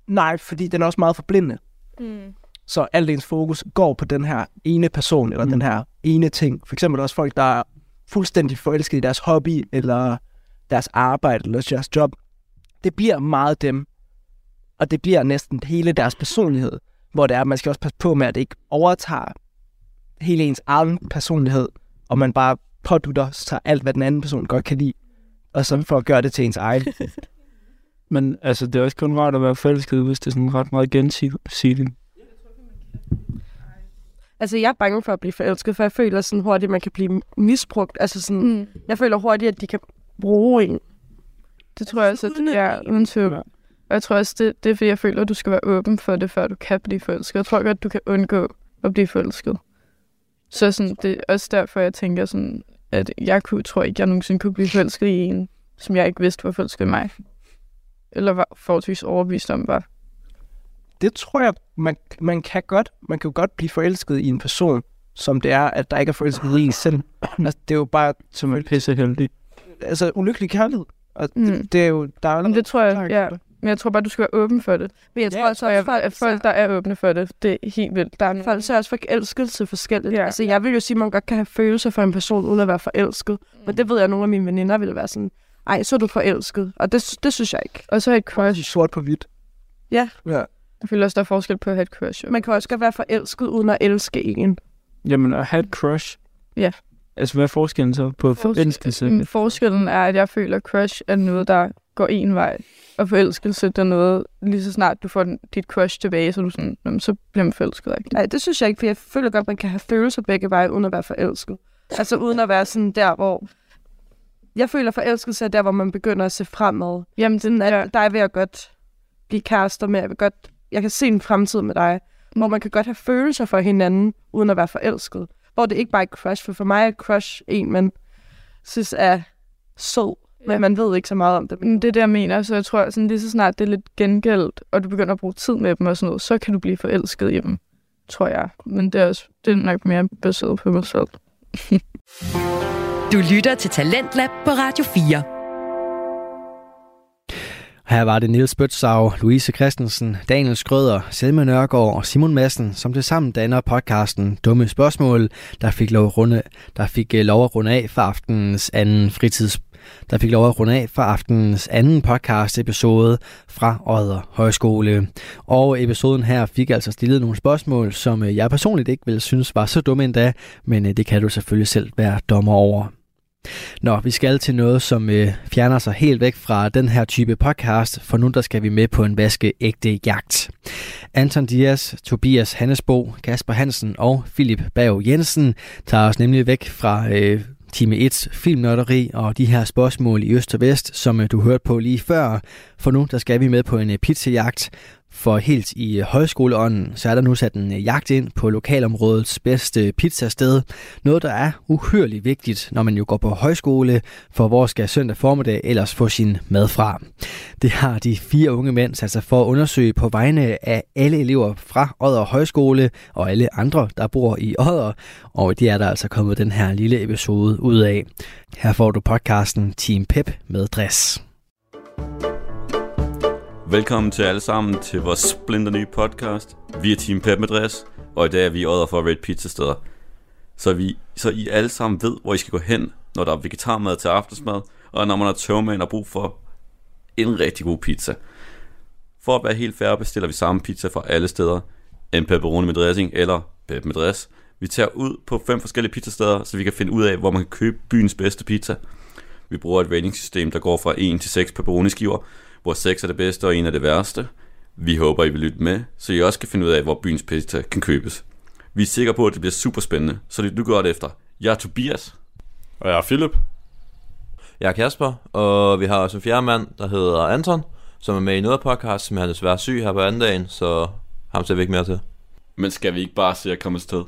Nej, fordi den er også meget forblindende. Mm. Så alt ens fokus går på den her ene person, eller mm. den her ene ting. For eksempel også folk, der er fuldstændig forelsket i deres hobby, eller deres arbejde, eller deres job. Det bliver meget dem, og det bliver næsten hele deres personlighed, hvor det er, at man skal også passe på med, at det ikke overtager hele ens egen personlighed, og man bare pådutter sig alt, hvad den anden person godt kan lide, og så for at gøre det til ens egen. Men altså, det er også kun rart at være forelsket, hvis det er sådan ret meget gensidigt. Altså, jeg er bange for at blive forelsket, for jeg føler sådan hurtigt, at man kan blive misbrugt. Altså sådan, mm. jeg føler hurtigt, at de kan bruge en. Det tror jeg også, at det er uden tvivl. Og jeg tror også, det, det er, fordi jeg føler, at du skal være åben for det, før du kan blive forelsket. Jeg tror godt, du kan undgå at blive forelsket. Så sådan, det er også derfor, jeg tænker sådan, at jeg kunne, tror ikke, jeg nogensinde kunne blive forelsket i en, som jeg ikke vidste var forelsket i mig. Eller var forholdsvis overbevist om, var. Det tror jeg, man, man kan godt. Man kan jo godt blive forelsket i en person, som det er, at der ikke er forelsket i en selv. Altså, det er jo bare... Som er pisse heldig. Altså, ulykkelig kærlighed. Og mm. det, det, er jo... Der er Men det tror jeg, ja. Men jeg tror bare, du skal være åben for det. Men jeg tror ja, også, at folk, at folk, der er åbne for det, det er helt vildt. Der er folk ser også forelskelse forskelligt. Ja. Altså, jeg vil jo sige, at man godt kan have følelser for en person, uden at være forelsket. Mm. Men det ved jeg, at nogle af mine veninder vil være sådan, ej, så er du forelsket. Og det, det synes jeg ikke. Og så et crush. Sort på hvidt. Ja. ja. Jeg føler også, der er forskel på at have et crush. Man kan også godt være forelsket, uden at elske en. Jamen, at have et crush. Ja. Altså, hvad er forskellen så på forelskelse? Mm, forskellen er, at jeg føler, at crush er noget, der går en vej. Og forelskelse, det er noget, lige så snart du får dit crush tilbage, så, du sådan, jamen, så bliver man forelsket. Ikke? Nej, det synes jeg ikke, for jeg føler godt, at man kan have følelser begge veje, uden at være forelsket. Altså uden at være sådan der, hvor... Jeg føler, forelskelse er der, hvor man begynder at se fremad. Jamen, den er, ja. dig vil jeg godt blive kærester med. Jeg, vil godt, jeg kan se en fremtid med dig. Hvor man kan godt have følelser for hinanden, uden at være forelsket. Hvor det ikke bare er crush, for for mig er crush en, man synes er sød men man ved ikke så meget om det. Men det er det, jeg mener. Så jeg tror, at lige så snart det er lidt gengældt, og du begynder at bruge tid med dem og sådan noget, så kan du blive forelsket i dem, tror jeg. Men det er, også, det er nok mere baseret på mig selv. du lytter til Talentlab på Radio 4. Her var det Niels Bøtsav, Louise Christensen, Daniel Skrøder, Selma Nørgaard og Simon Madsen, som til sammen danner podcasten Dumme Spørgsmål, der fik lov, runde, der fik øh, lov at runde af for aftenens anden fritids der fik lov at runde af for aftenens anden podcast episode fra Odder Højskole. Og episoden her fik altså stillet nogle spørgsmål, som øh, jeg personligt ikke ville synes var så dumme endda, men øh, det kan du selvfølgelig selv være dommer over. Nå, vi skal til noget, som øh, fjerner sig helt væk fra den her type podcast, for nu der skal vi med på en vaskeægte jagt. Anton Dias, Tobias Hannesbo, Kasper Hansen og Philip Bav Jensen tager os nemlig væk fra øh, time 1 filmnørderi og de her spørgsmål i øst og vest, som øh, du hørte på lige før. For nu der skal vi med på en øh, pizzajagt, for helt i højskoleånden, så er der nu sat en øh, jagt ind på lokalområdets bedste pizzasted. Noget, der er uhyrligt vigtigt, når man jo går på højskole, for hvor skal søndag formiddag ellers få sin mad fra. Det har de fire unge mænd sat sig for at undersøge på vegne af alle elever fra Odder Højskole og alle andre, der bor i Odder. Og det er der altså kommet den her lille episode ud af. Her får du podcasten Team Pep med dress. Velkommen til alle sammen til vores splinter nye podcast. Vi er Team Pep Madras, og i dag er vi i for Red Pizza pizzasteder. Så, vi, så I alle sammen ved, hvor I skal gå hen, når der er vegetarmad til aftensmad, og når man har tørmænd og brug for en rigtig god pizza. For at være helt færre bestiller vi samme pizza fra alle steder. En pepperoni med dressing eller pep med dress. Vi tager ud på fem forskellige pizzasteder, så vi kan finde ud af, hvor man kan købe byens bedste pizza. Vi bruger et rating-system, der går fra 1 til 6 pepperoni skiver, hvor 6 er det bedste og en er det værste. Vi håber, I vil lytte med, så I også kan finde ud af, hvor byens pizza kan købes. Vi er sikre på, at det bliver super spændende, så lyt nu godt efter. Jeg er Tobias. Og jeg er Philip. Jeg er Kasper, og vi har også en fjerde mand, der hedder Anton, som er med i noget podcast, men han er desværre syg her på anden dagen, så ham ser vi ikke mere til. Men skal vi ikke bare se at komme afsted?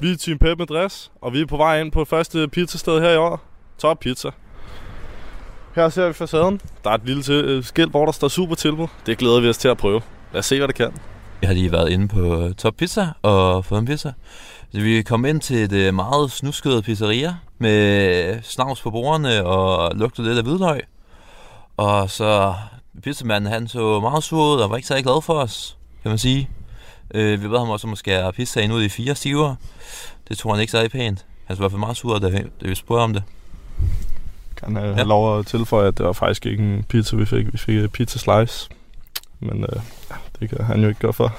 Vi er Team Pep med dress, og vi er på vej ind på første pizzasted her i år. Top Pizza. Her ser vi facaden. Der er et lille til, øh, skilt, hvor der står super tilbud. Det glæder vi os til at prøve. Lad os se, hvad det kan. Jeg har lige været inde på øh, Top Pizza og fået en pizza. Så vi kom ind til et øh, meget snusket pizzeria med øh, snavs på bordene og lugtede lidt af hvidløg. Og så pizzamanden, han så meget sur ud og var ikke særlig glad for os, kan man sige. Øh, vi bad ham også om at skære pizzaen ud i fire stiver. Det tog han ikke særlig pænt. Han var i hvert fald meget sur, da, da vi spurgte om det. Kan jeg have lov at tilføje, at det var faktisk ikke en pizza, vi fik. Vi fik et pizza slice. Men øh, ja, det kan han jo ikke gøre for.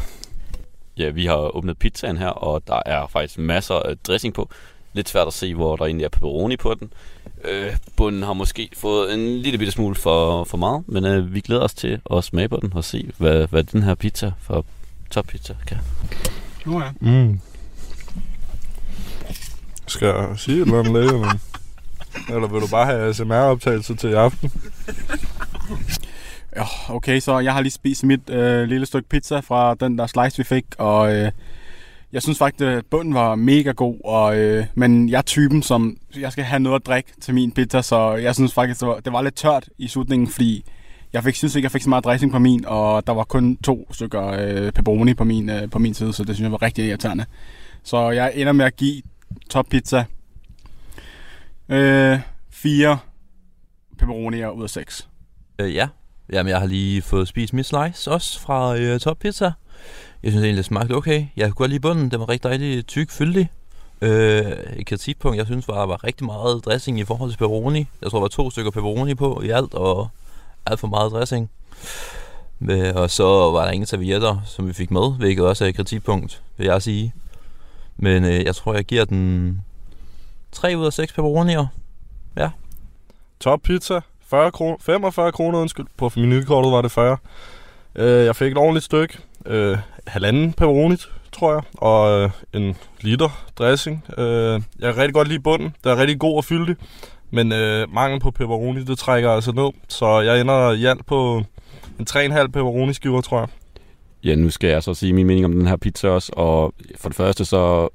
Ja, vi har åbnet pizzaen her, og der er faktisk masser af dressing på. Lidt svært at se, hvor der egentlig er pepperoni på den. Øh, bunden har måske fået en lille bitte smule for, for meget, men øh, vi glæder os til at smage på den og se, hvad, hvad den her pizza fra Top Pizza kan. Nu ja. Mm. Skal jeg sige et eller andet læge, men... Eller vil du bare have ASMR-optagelse til i aften? Ja, okay, så jeg har lige spist mit øh, lille stykke pizza fra den der slice, vi fik, og øh, jeg synes faktisk, at bunden var mega god, og, øh, men jeg er typen, som jeg skal have noget at drikke til min pizza, så jeg synes faktisk, det var, det var lidt tørt i slutningen, fordi jeg fik, synes ikke, jeg fik så meget dressing på min, og der var kun to stykker øh, pepperoni på min, øh, på min side, så det synes jeg var rigtig irriterende. Så jeg ender med at give Top Pizza øh, fire pepperonier ud af seks. Øh, ja. Jamen, jeg har lige fået spist min slice også fra øh, Top Pizza. Jeg synes egentlig, det smagte okay. Jeg kunne godt lide bunden. Den var rigtig, dejlig tyk, fyldig. Øh, et kritikpunkt, jeg synes, var, var rigtig meget dressing i forhold til pepperoni. Jeg tror, der var to stykker pepperoni på i alt, og alt for meget dressing. Øh, og så var der ingen servietter, som vi fik med, hvilket også er et kritikpunkt, vil jeg sige. Men øh, jeg tror, jeg giver den 3 ud af 6 pepperonier. Ja. Top pizza. 40 kr. 45 kroner, undskyld. På menukortet var det 40. Øh, jeg fik et ordentligt stykke. Øh, halvanden pepperoni, tror jeg. Og øh, en liter dressing. Øh, jeg kan rigtig godt lide bunden. Den er rigtig god og fyldig. Men øh, mangel på pepperoni, det trækker altså ned. Så jeg ender i alt på en 3,5 pepperoni skiver, tror jeg. Ja, nu skal jeg så sige min mening om den her pizza også. Og for det første så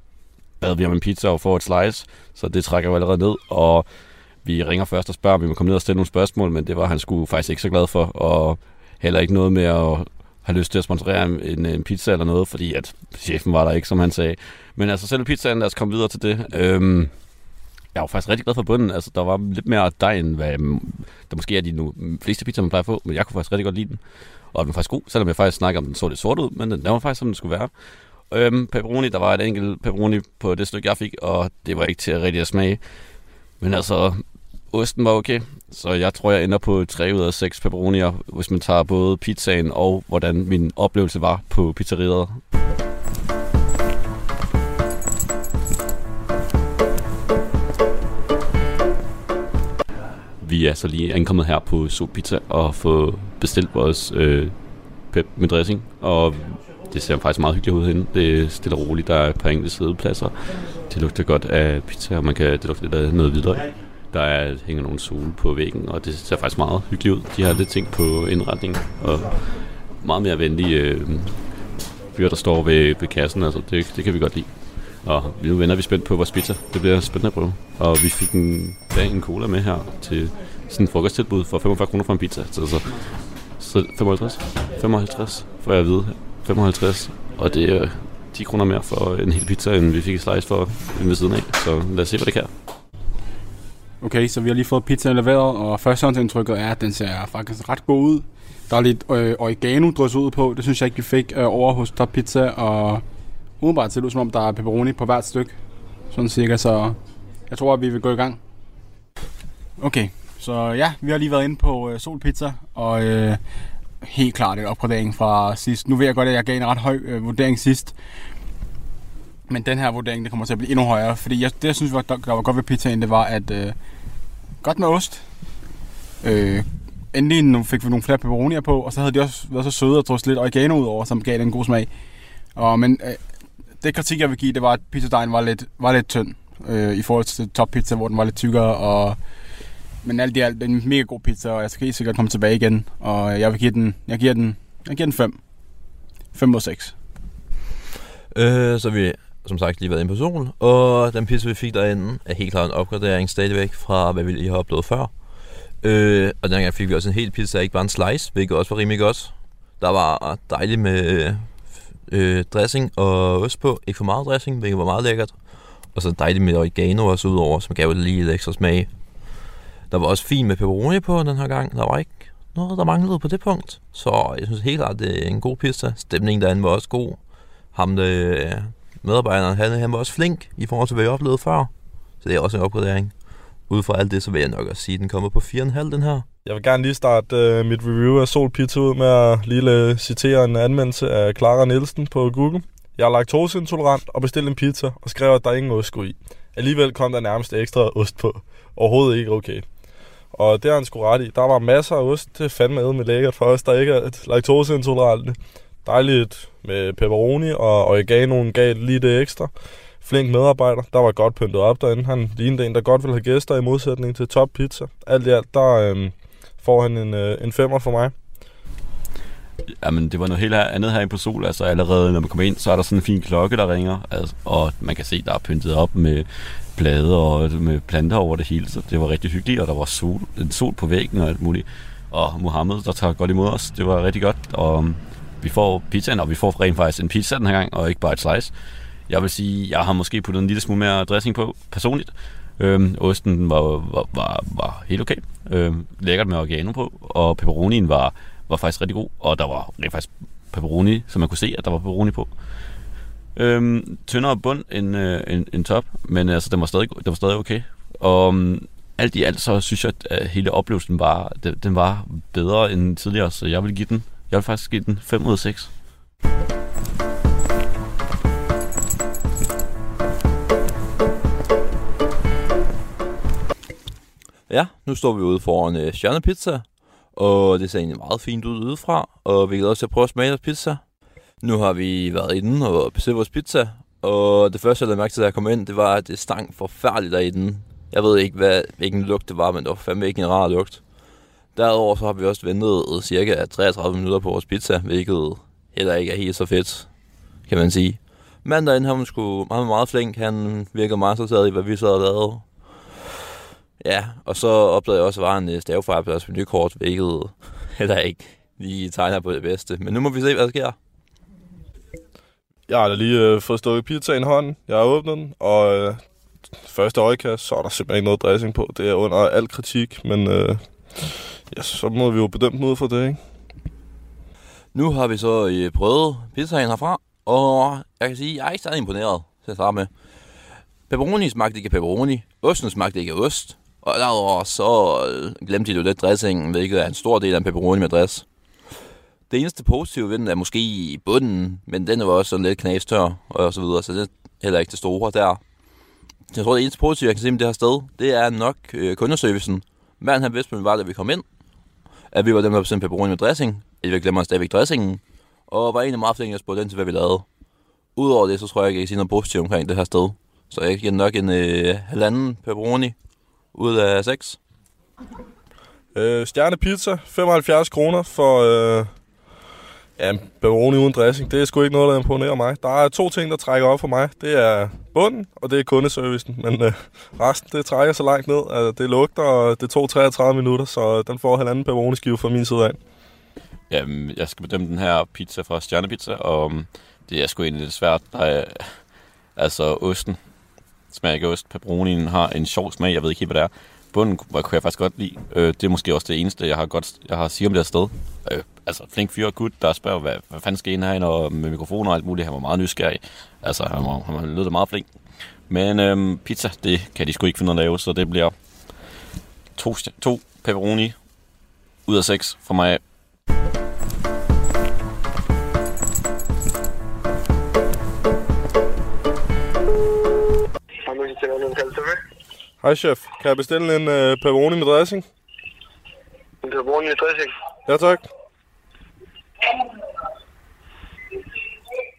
bad vi om en pizza og få et slice, så det trækker jo allerede ned. Og vi ringer først og spørger, om vi må komme ned og stille nogle spørgsmål, men det var han skulle faktisk ikke så glad for. Og heller ikke noget med at have lyst til at sponsorere en, en pizza eller noget, fordi at chefen var der ikke, som han sagde. Men altså selv pizzaen, lad os komme videre til det. Øhm, jeg var faktisk rigtig glad for bunden. Altså, der var lidt mere dej, end hvad mm, der måske er de nu, mm, fleste pizzaer, man plejer at få, men jeg kunne faktisk rigtig godt lide den. Og den var faktisk god, selvom jeg faktisk snakker om, den så lidt sort ud, men den, den var faktisk, som den skulle være. Øhm, pepperoni, der var et enkelt pepperoni på det stykke, jeg fik, og det var ikke til at rigtig at smage. Men altså, osten var okay, så jeg tror, jeg ender på 3 ud af 6 pepperonier, hvis man tager både pizzaen og hvordan min oplevelse var på pizzeriet. Vi er så lige ankommet her på Sol Pizza og få bestilt vores øh, pep med dressing, og det ser faktisk meget hyggeligt ud herinde. Det er stille og roligt, der er et par enkelte sædepladser. Det lugter godt af pizza, og man kan, det lugter lidt af noget videre. Der er, hænger nogle sole på væggen, og det ser faktisk meget hyggeligt ud. De har lidt ting på indretningen, og meget mere venlige øh, fyre, der står ved, ved kassen. Altså, det, det kan vi godt lide. Og nu vender vi spændt på vores pizza. Det bliver spændende at prøve. Og vi fik en, en cola med her til sådan en frokosttilbud for 45 kroner for en pizza. Så, så, så 55, 55 får jeg at vide. 55. Og det er øh, 10 kroner mere for en hel pizza, end vi fik i slice for ved siden af. Så lad os se, hvad det kan. Okay, så vi har lige fået pizzaen leveret, og førstehåndsindtrykket er, at den ser faktisk ret god ud. Der er lidt øh, oregano drysset ud på, det synes jeg ikke, vi fik øh, over hos Top Pizza, og umiddelbart ser det ud som om, der er pepperoni på hvert stykke. Sådan cirka, så jeg tror, at vi vil gå i gang. Okay, så ja, vi har lige været inde på øh, Solpizza, og øh, helt klart en opgradering fra sidst. Nu ved jeg godt, at jeg gav en ret høj øh, vurdering sidst, men den her vurdering, det kommer til at blive endnu højere, fordi jeg, det, jeg synes, var, der, der var godt ved pizzaen, det var, at øh, godt med ost. Øh, endelig fik vi nogle flere pepperonier på, og så havde de også været så søde at drøse lidt oregano ud over, som gav den en god smag. Og, men øh, det kritik, jeg vil give, det var, at pizzadejen var lidt, var lidt tynd øh, i forhold til top pizza, hvor den var lidt tykkere. Og, men alt i alt, det er en mega god pizza, og jeg skal helt sikkert komme tilbage igen. Og jeg vil give den, jeg giver den, jeg giver den 5. 5 ud 6. Øh, så vi som sagt lige været inde på solen, og den pizza, vi fik derinde, er helt klart en opgradering stadigvæk fra, hvad vi lige har oplevet før. Øh, og dengang fik vi også en hel pizza, ikke bare en slice, hvilket også var rimelig godt. Der var dejligt med Øh, dressing og ost på. Ikke for meget dressing, hvilket var meget lækkert. Og så dejligt med oregano også udover, som gav det lige lidt ekstra smag. Der var også fint med pepperoni på den her gang. Der var ikke noget, der manglede på det punkt. Så jeg synes helt klart, det er en god pizza. Stemningen derinde var også god. Ham, der, medarbejderen, han, han var også flink i forhold til, hvad jeg oplevede før. Så det er også en opgradering. Ud fra alt det, så vil jeg nok også sige, at den kommer på 4,5 den her. Jeg vil gerne lige starte uh, mit review af Sol Pizza ud med at lige citere en anmeldelse af Clara Nielsen på Google. Jeg er laktoseintolerant og bestilte en pizza og skrev, at der ingen ost skulle i. Alligevel kom der nærmest ekstra ost på. Overhovedet ikke okay. Og det har han sgu ret i. Der var masser af ost. Det er fandme med lækkert for os, der ikke er laktoseintolerante. Dejligt med pepperoni og oreganoen gav lige det ekstra. Flink medarbejder. Der var godt pyntet op derinde. Han lignede en, der godt ville have gæster i modsætning til Top Pizza. Alt i alt, der øh, får han en, øh, en femmer for mig. Jamen, det var noget helt andet her på Sol. Altså allerede, når man kommer ind, så er der sådan en fin klokke, der ringer. Altså, og man kan se, der er pyntet op med blade og med planter over det hele. Så det var rigtig hyggeligt, og der var sol, en sol på væggen og alt muligt. Og Mohammed, der tager godt imod os. Det var rigtig godt. Og øhm, vi får pizzaen, og vi får rent faktisk en pizza den her gang, og ikke bare et slice. Jeg vil sige, jeg har måske puttet en lille smule mere dressing på, personligt. Øhm, osten var, var, var, var helt okay. Øhm, lækkert med oregano på, og pepperonien var, var faktisk rigtig god, og der var rent faktisk pepperoni, så man kunne se, at der var pepperoni på. Øhm, tyndere bund end, øh, end, end top, men altså, den var stadig, den var stadig okay. Og øhm, alt i alt, så synes jeg, at hele oplevelsen var, den, den var bedre end tidligere, så jeg vil give den, jeg vil faktisk give den 5 ud af 6. Ja, nu står vi ude foran øh, Stjerne Pizza, og det ser egentlig meget fint ud udefra, og vi glæder os til at prøve at smage deres pizza. Nu har vi været inde og besøgt vores pizza, og det første, jeg lavede mærke til, da jeg kom ind, det var, at det stank forfærdeligt derinde. Jeg ved ikke, hvad, hvilken lugt det var, men det var fandme ikke en rar lugt. Derudover så har vi også ventet øh, cirka 33 minutter på vores pizza, hvilket heller ikke er helt så fedt, kan man sige. Manden derinde, han var meget, meget flink. Han virkede meget interesseret i, hvad vi så havde lavet. Ja, og så opdagede jeg også, at der var en øh, stavefejl på deres menukort, hvilket heller ikke lige tegner på det bedste. Men nu må vi se, hvad der sker. Jeg har da lige øh, fået stukket pizza i hånden. Jeg har åbnet den, og øh, første øjekast, så er der simpelthen ikke noget dressing på. Det er under al kritik, men øh, ja, så må vi jo bedømme den ud fra det, ikke? Nu har vi så øh, prøvet pizzaen herfra, og jeg kan sige, at jeg er ikke særlig imponeret til at starte med. Pepperoni smagte ikke pepperoni, osten smagte ikke ost, og derudover så øh, glemte de jo lidt dressingen, hvilket er en stor del af en pepperoni med dress. Det eneste positive ved den er måske i bunden, men den var også sådan lidt knastør og så videre, så det er heller ikke det store der. Jeg tror, det eneste positive, jeg kan se med det her sted, det er nok øh, kundeservicen. Manden han vidste, var, da vi kom ind, at vi var dem, der bestemte pepperoni med dressing, at vi glemmer stadigvæk dressingen, og var egentlig meget flink at spørge den til, hvad vi lavede. Udover det, så tror jeg ikke, jeg kan sige noget positivt omkring det her sted. Så jeg giver nok en øh, halvanden pepperoni ud af 6. Øh, stjerne pizza, 75 kroner for øh, ja, pepperoni uden dressing. Det er sgu ikke noget, der imponerer mig. Der er to ting, der trækker op for mig. Det er bunden, og det er kundeservicen. Men øh, resten, det trækker så langt ned. at det lugter, og det tog 33 minutter, så den får halvanden pepperoni skive fra min side af. Jamen, jeg skal bedømme den her pizza fra Stjernepizza, og um, det er sgu egentlig lidt svært. Der er, altså, osten smager ikke ost. Pepperonien har en sjov smag, jeg ved ikke helt, hvad det er. Bunden kunne jeg faktisk godt lide. Øh, det er måske også det eneste, jeg har, godt, jeg har sige om det her sted. Øh, altså, flink fyr og gut, der spørger, hvad, hvad fanden skal ind herinde, og med mikrofoner og alt muligt. Han var meget nysgerrig. Altså, han, var, han lød meget flink. Men øh, pizza, det kan de sgu ikke finde at lave, så det bliver to, to pepperoni ud af seks for mig. Hej chef, kan jeg bestille en øh, pepperoni med dressing? En pepperoni med dressing? Ja tak.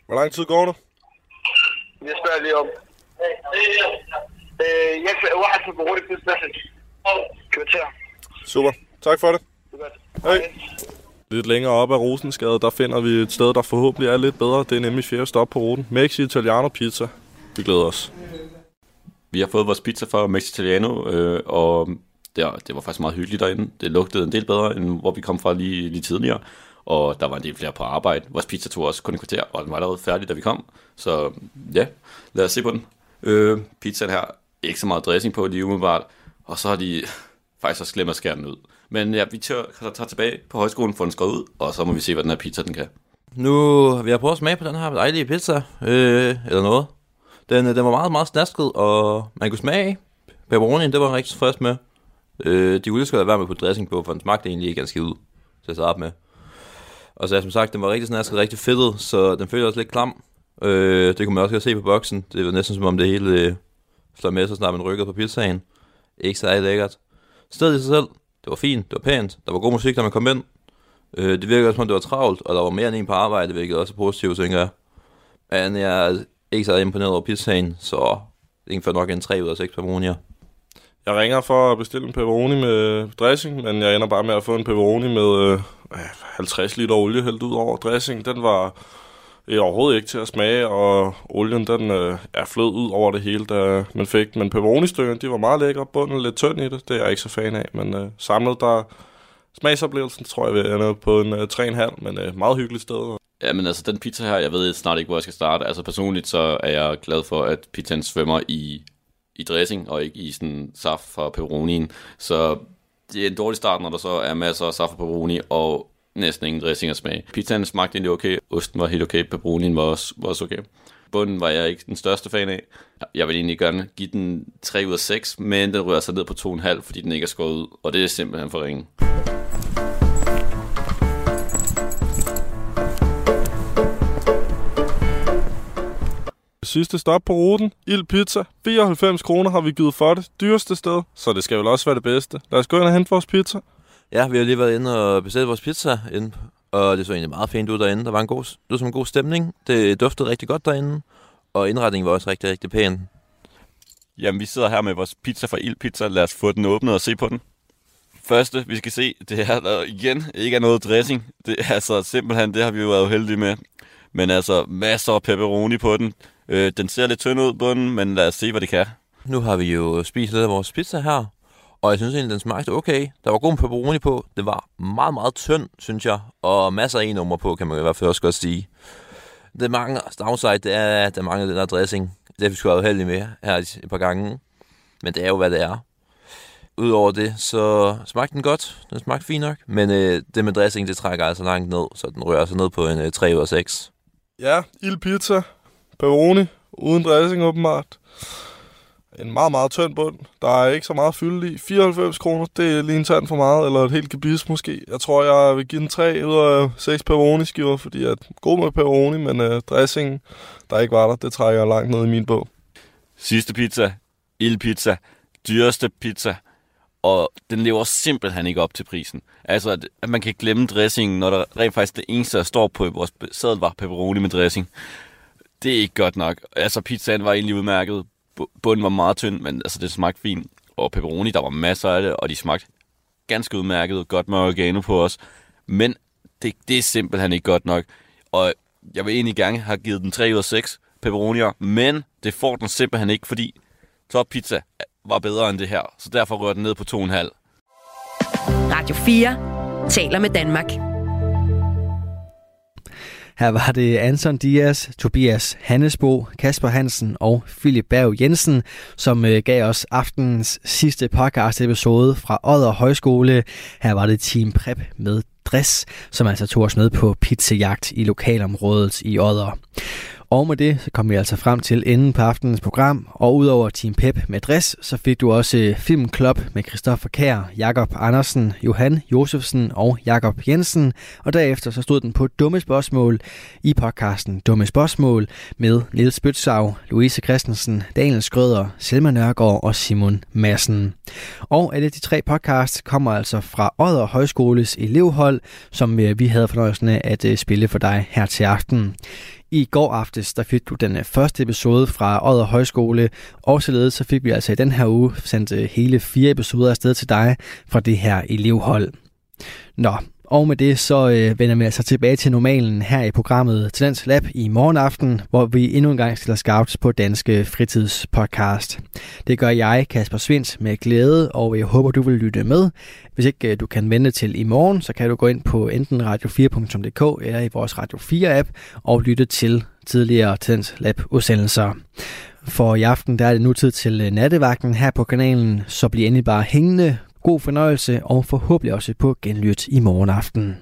Hvor lang tid går det? Jeg spørger lige om. Øh, jeg skal have en pepperoni med dressing. Kvarter. Super, tak for det. Hej. Lidt længere op ad Rosensgade, der finder vi et sted, der forhåbentlig er lidt bedre. Det er nemlig fjerde stop på ruten. Mexi Italiano Pizza. Vi glæder os. Vi har fået vores pizza fra Mexitaliano, øh, og det, det var faktisk meget hyggeligt derinde. Det lugtede en del bedre, end hvor vi kom fra lige, lige tidligere. og der var en del flere på arbejde. Vores pizza tog også kun et kvarter, og den var allerede færdig, da vi kom. Så ja, lad os se på den. Øh, pizzaen her, ikke så meget dressing på lige umiddelbart, og så har de faktisk også glemt at skære den ud. Men ja, vi tager, tager tilbage på højskolen, får den skåret ud, og så må vi se, hvad den her pizza den kan. Nu vi jeg prøvet at smage på den her dejlige pizza, øh, eller noget. Den, øh, den var meget, meget snasket, og man kunne smage. Pepperoni, det var rigtig frisk med. Øh, de udskrev skulle være med på dressing på, for den smagte egentlig ikke ganske ud til at starte med. Og så som sagt, den var rigtig snasket, rigtig fedtet, så den følte også lidt klam. Øh, det kunne man også se på boksen. Det var næsten som om det hele øh, slår med, så snart man rykkede på pizzaen. Ikke så lækkert. Stedet i sig selv, det var fint, det var pænt, der var god musik, da man kom ind. Øh, det virkede også, som om det var travlt, og der var mere end en på arbejde, hvilket også er positivt, tænker jeg. Men jeg ikke så imponeret over pizzaen, så det er nok en 3 ud af 6 pepperonier. Jeg ringer for at bestille en pepperoni med dressing, men jeg ender bare med at få en pepperoni med øh, 50 liter olie hældt ud over dressing. Den var øh, overhovedet ikke til at smage, og olien den øh, er flød ud over det hele, da man fik. Men pepperoni de var meget lækre, bunden lidt tynd i det, det er jeg ikke så fan af. Men øh, samlet der smagsoplevelsen tror jeg vi ende på en øh, 3,5, men øh, meget hyggeligt sted. Ja, men altså den pizza her, jeg ved snart ikke, hvor jeg skal starte. Altså personligt så er jeg glad for, at pizzaen svømmer i, i dressing, og ikke i sådan saft fra pepperonien. Så det er en dårlig start, når der så er masser af saft fra pepperoni, og næsten ingen dressing at smage. Pizzaen smagte egentlig okay, osten var helt okay, pepperonien var også, var også okay. Bunden var jeg ikke den største fan af. Jeg vil egentlig gerne give den 3 ud af 6, men den rører sig ned på 2,5, fordi den ikke er skåret ud, og det er simpelthen for ringe. Sidste stop på ruten. Ild Pizza. 94 kroner har vi givet for det. Dyreste sted. Så det skal vel også være det bedste. Lad os gå ind og hente vores pizza. Ja, vi har lige været inde og bestilt vores pizza ind, og det så egentlig meget fint ud derinde. Der var en god, det var som en god stemning. Det duftede rigtig godt derinde, og indretningen var også rigtig, rigtig pæn. Jamen, vi sidder her med vores pizza fra Ild Pizza. Lad os få den åbnet og se på den. Første, vi skal se, det er der igen ikke er noget dressing. Det er altså simpelthen, det har vi jo været heldige med. Men altså, masser af pepperoni på den. Øh, den ser lidt tynd ud på den, men lad os se, hvad det kan. Nu har vi jo spist lidt af vores pizza her, og jeg synes egentlig, den smagte okay. Der var god pepperoni på. Det var meget, meget tynd, synes jeg. Og masser af e-nummer på, kan man i hvert fald også godt sige. Det mange downside, det er, at der mangler den der dressing. Det har vi sgu været uheldige med her et par gange. Men det er jo, hvad det er. Udover det, så smagte den godt. Den smagte fint nok. Men øh, det med dressing, det trækker altså langt ned, så den rører sig ned på en øh, 3 ud af 6. Ja, ild pizza. Pepperoni. Uden dressing åbenbart. En meget, meget tynd bund. Der er ikke så meget fylde i. 94 kroner, det er lige en tand for meget, eller et helt gebis måske. Jeg tror, jeg vil give den 3 ud af 6 pepperoni-skiver, fordi at god med pepperoni, men øh, uh, dressingen, der ikke var der, det trækker jeg langt ned i min bog. Sidste pizza. Ildpizza. Dyreste pizza og den lever simpelthen ikke op til prisen. Altså, at, at man kan glemme dressingen, når der rent faktisk det eneste, der står på vores sædel, var pepperoni med dressing. Det er ikke godt nok. Altså, pizzaen var egentlig udmærket. Bunden var meget tynd, men altså, det smagte fint. Og pepperoni, der var masser af det, og de smagte ganske udmærket. Godt med oregano på os. Men det, det er simpelthen ikke godt nok. Og jeg vil egentlig gerne have givet den 3 ud af 6 pepperonier, men det får den simpelthen ikke, fordi Top Pizza var bedre end det her, så derfor rører den ned på 2,5. Radio 4 taler med Danmark. Her var det Anton Dias, Tobias Hannesbo, Kasper Hansen og Philip Berg Jensen, som øh, gav os aftenens sidste podcast episode fra Odder Højskole. Her var det Team Prep med Dress, som altså tog os med på pizzajagt i lokalområdet i Odder. Og med det så kom vi altså frem til enden på aftenens program, og udover Team Pep med dress, så fik du også øh, Filmklub med Christoffer Kær, Jakob Andersen, Johan Josefsen og Jakob Jensen, og derefter så stod den på Dumme Spørgsmål i podcasten Dumme Spørgsmål med Niels Bøtsav, Louise Christensen, Daniel Skrøder, Selma Nørgaard og Simon Madsen. Og alle de tre podcasts kommer altså fra Odder Højskoles elevhold, som øh, vi havde fornøjelsen af at øh, spille for dig her til aften. I går aftes, der fik du den øh, første episode fra Odder Højskole, og således så fik vi altså i den her uge sendt øh, hele fire episoder afsted til dig fra det her elevhold. Nå, og med det så øh, vender vi altså tilbage til normalen her i programmet Talents Lab i morgen aften, hvor vi endnu en gang stiller scouts på Danske Fritidspodcast. Det gør jeg, Kasper Svens, med glæde, og jeg håber, du vil lytte med. Hvis ikke øh, du kan vente til i morgen, så kan du gå ind på enten radio4.dk eller i vores Radio 4-app og lytte til tidligere Talents Lab udsendelser. For i aften der er det nu tid til øh, nattevagten her på kanalen, så bliv endelig bare hængende. God fornøjelse og forhåbentlig også på genlyt i morgen aften.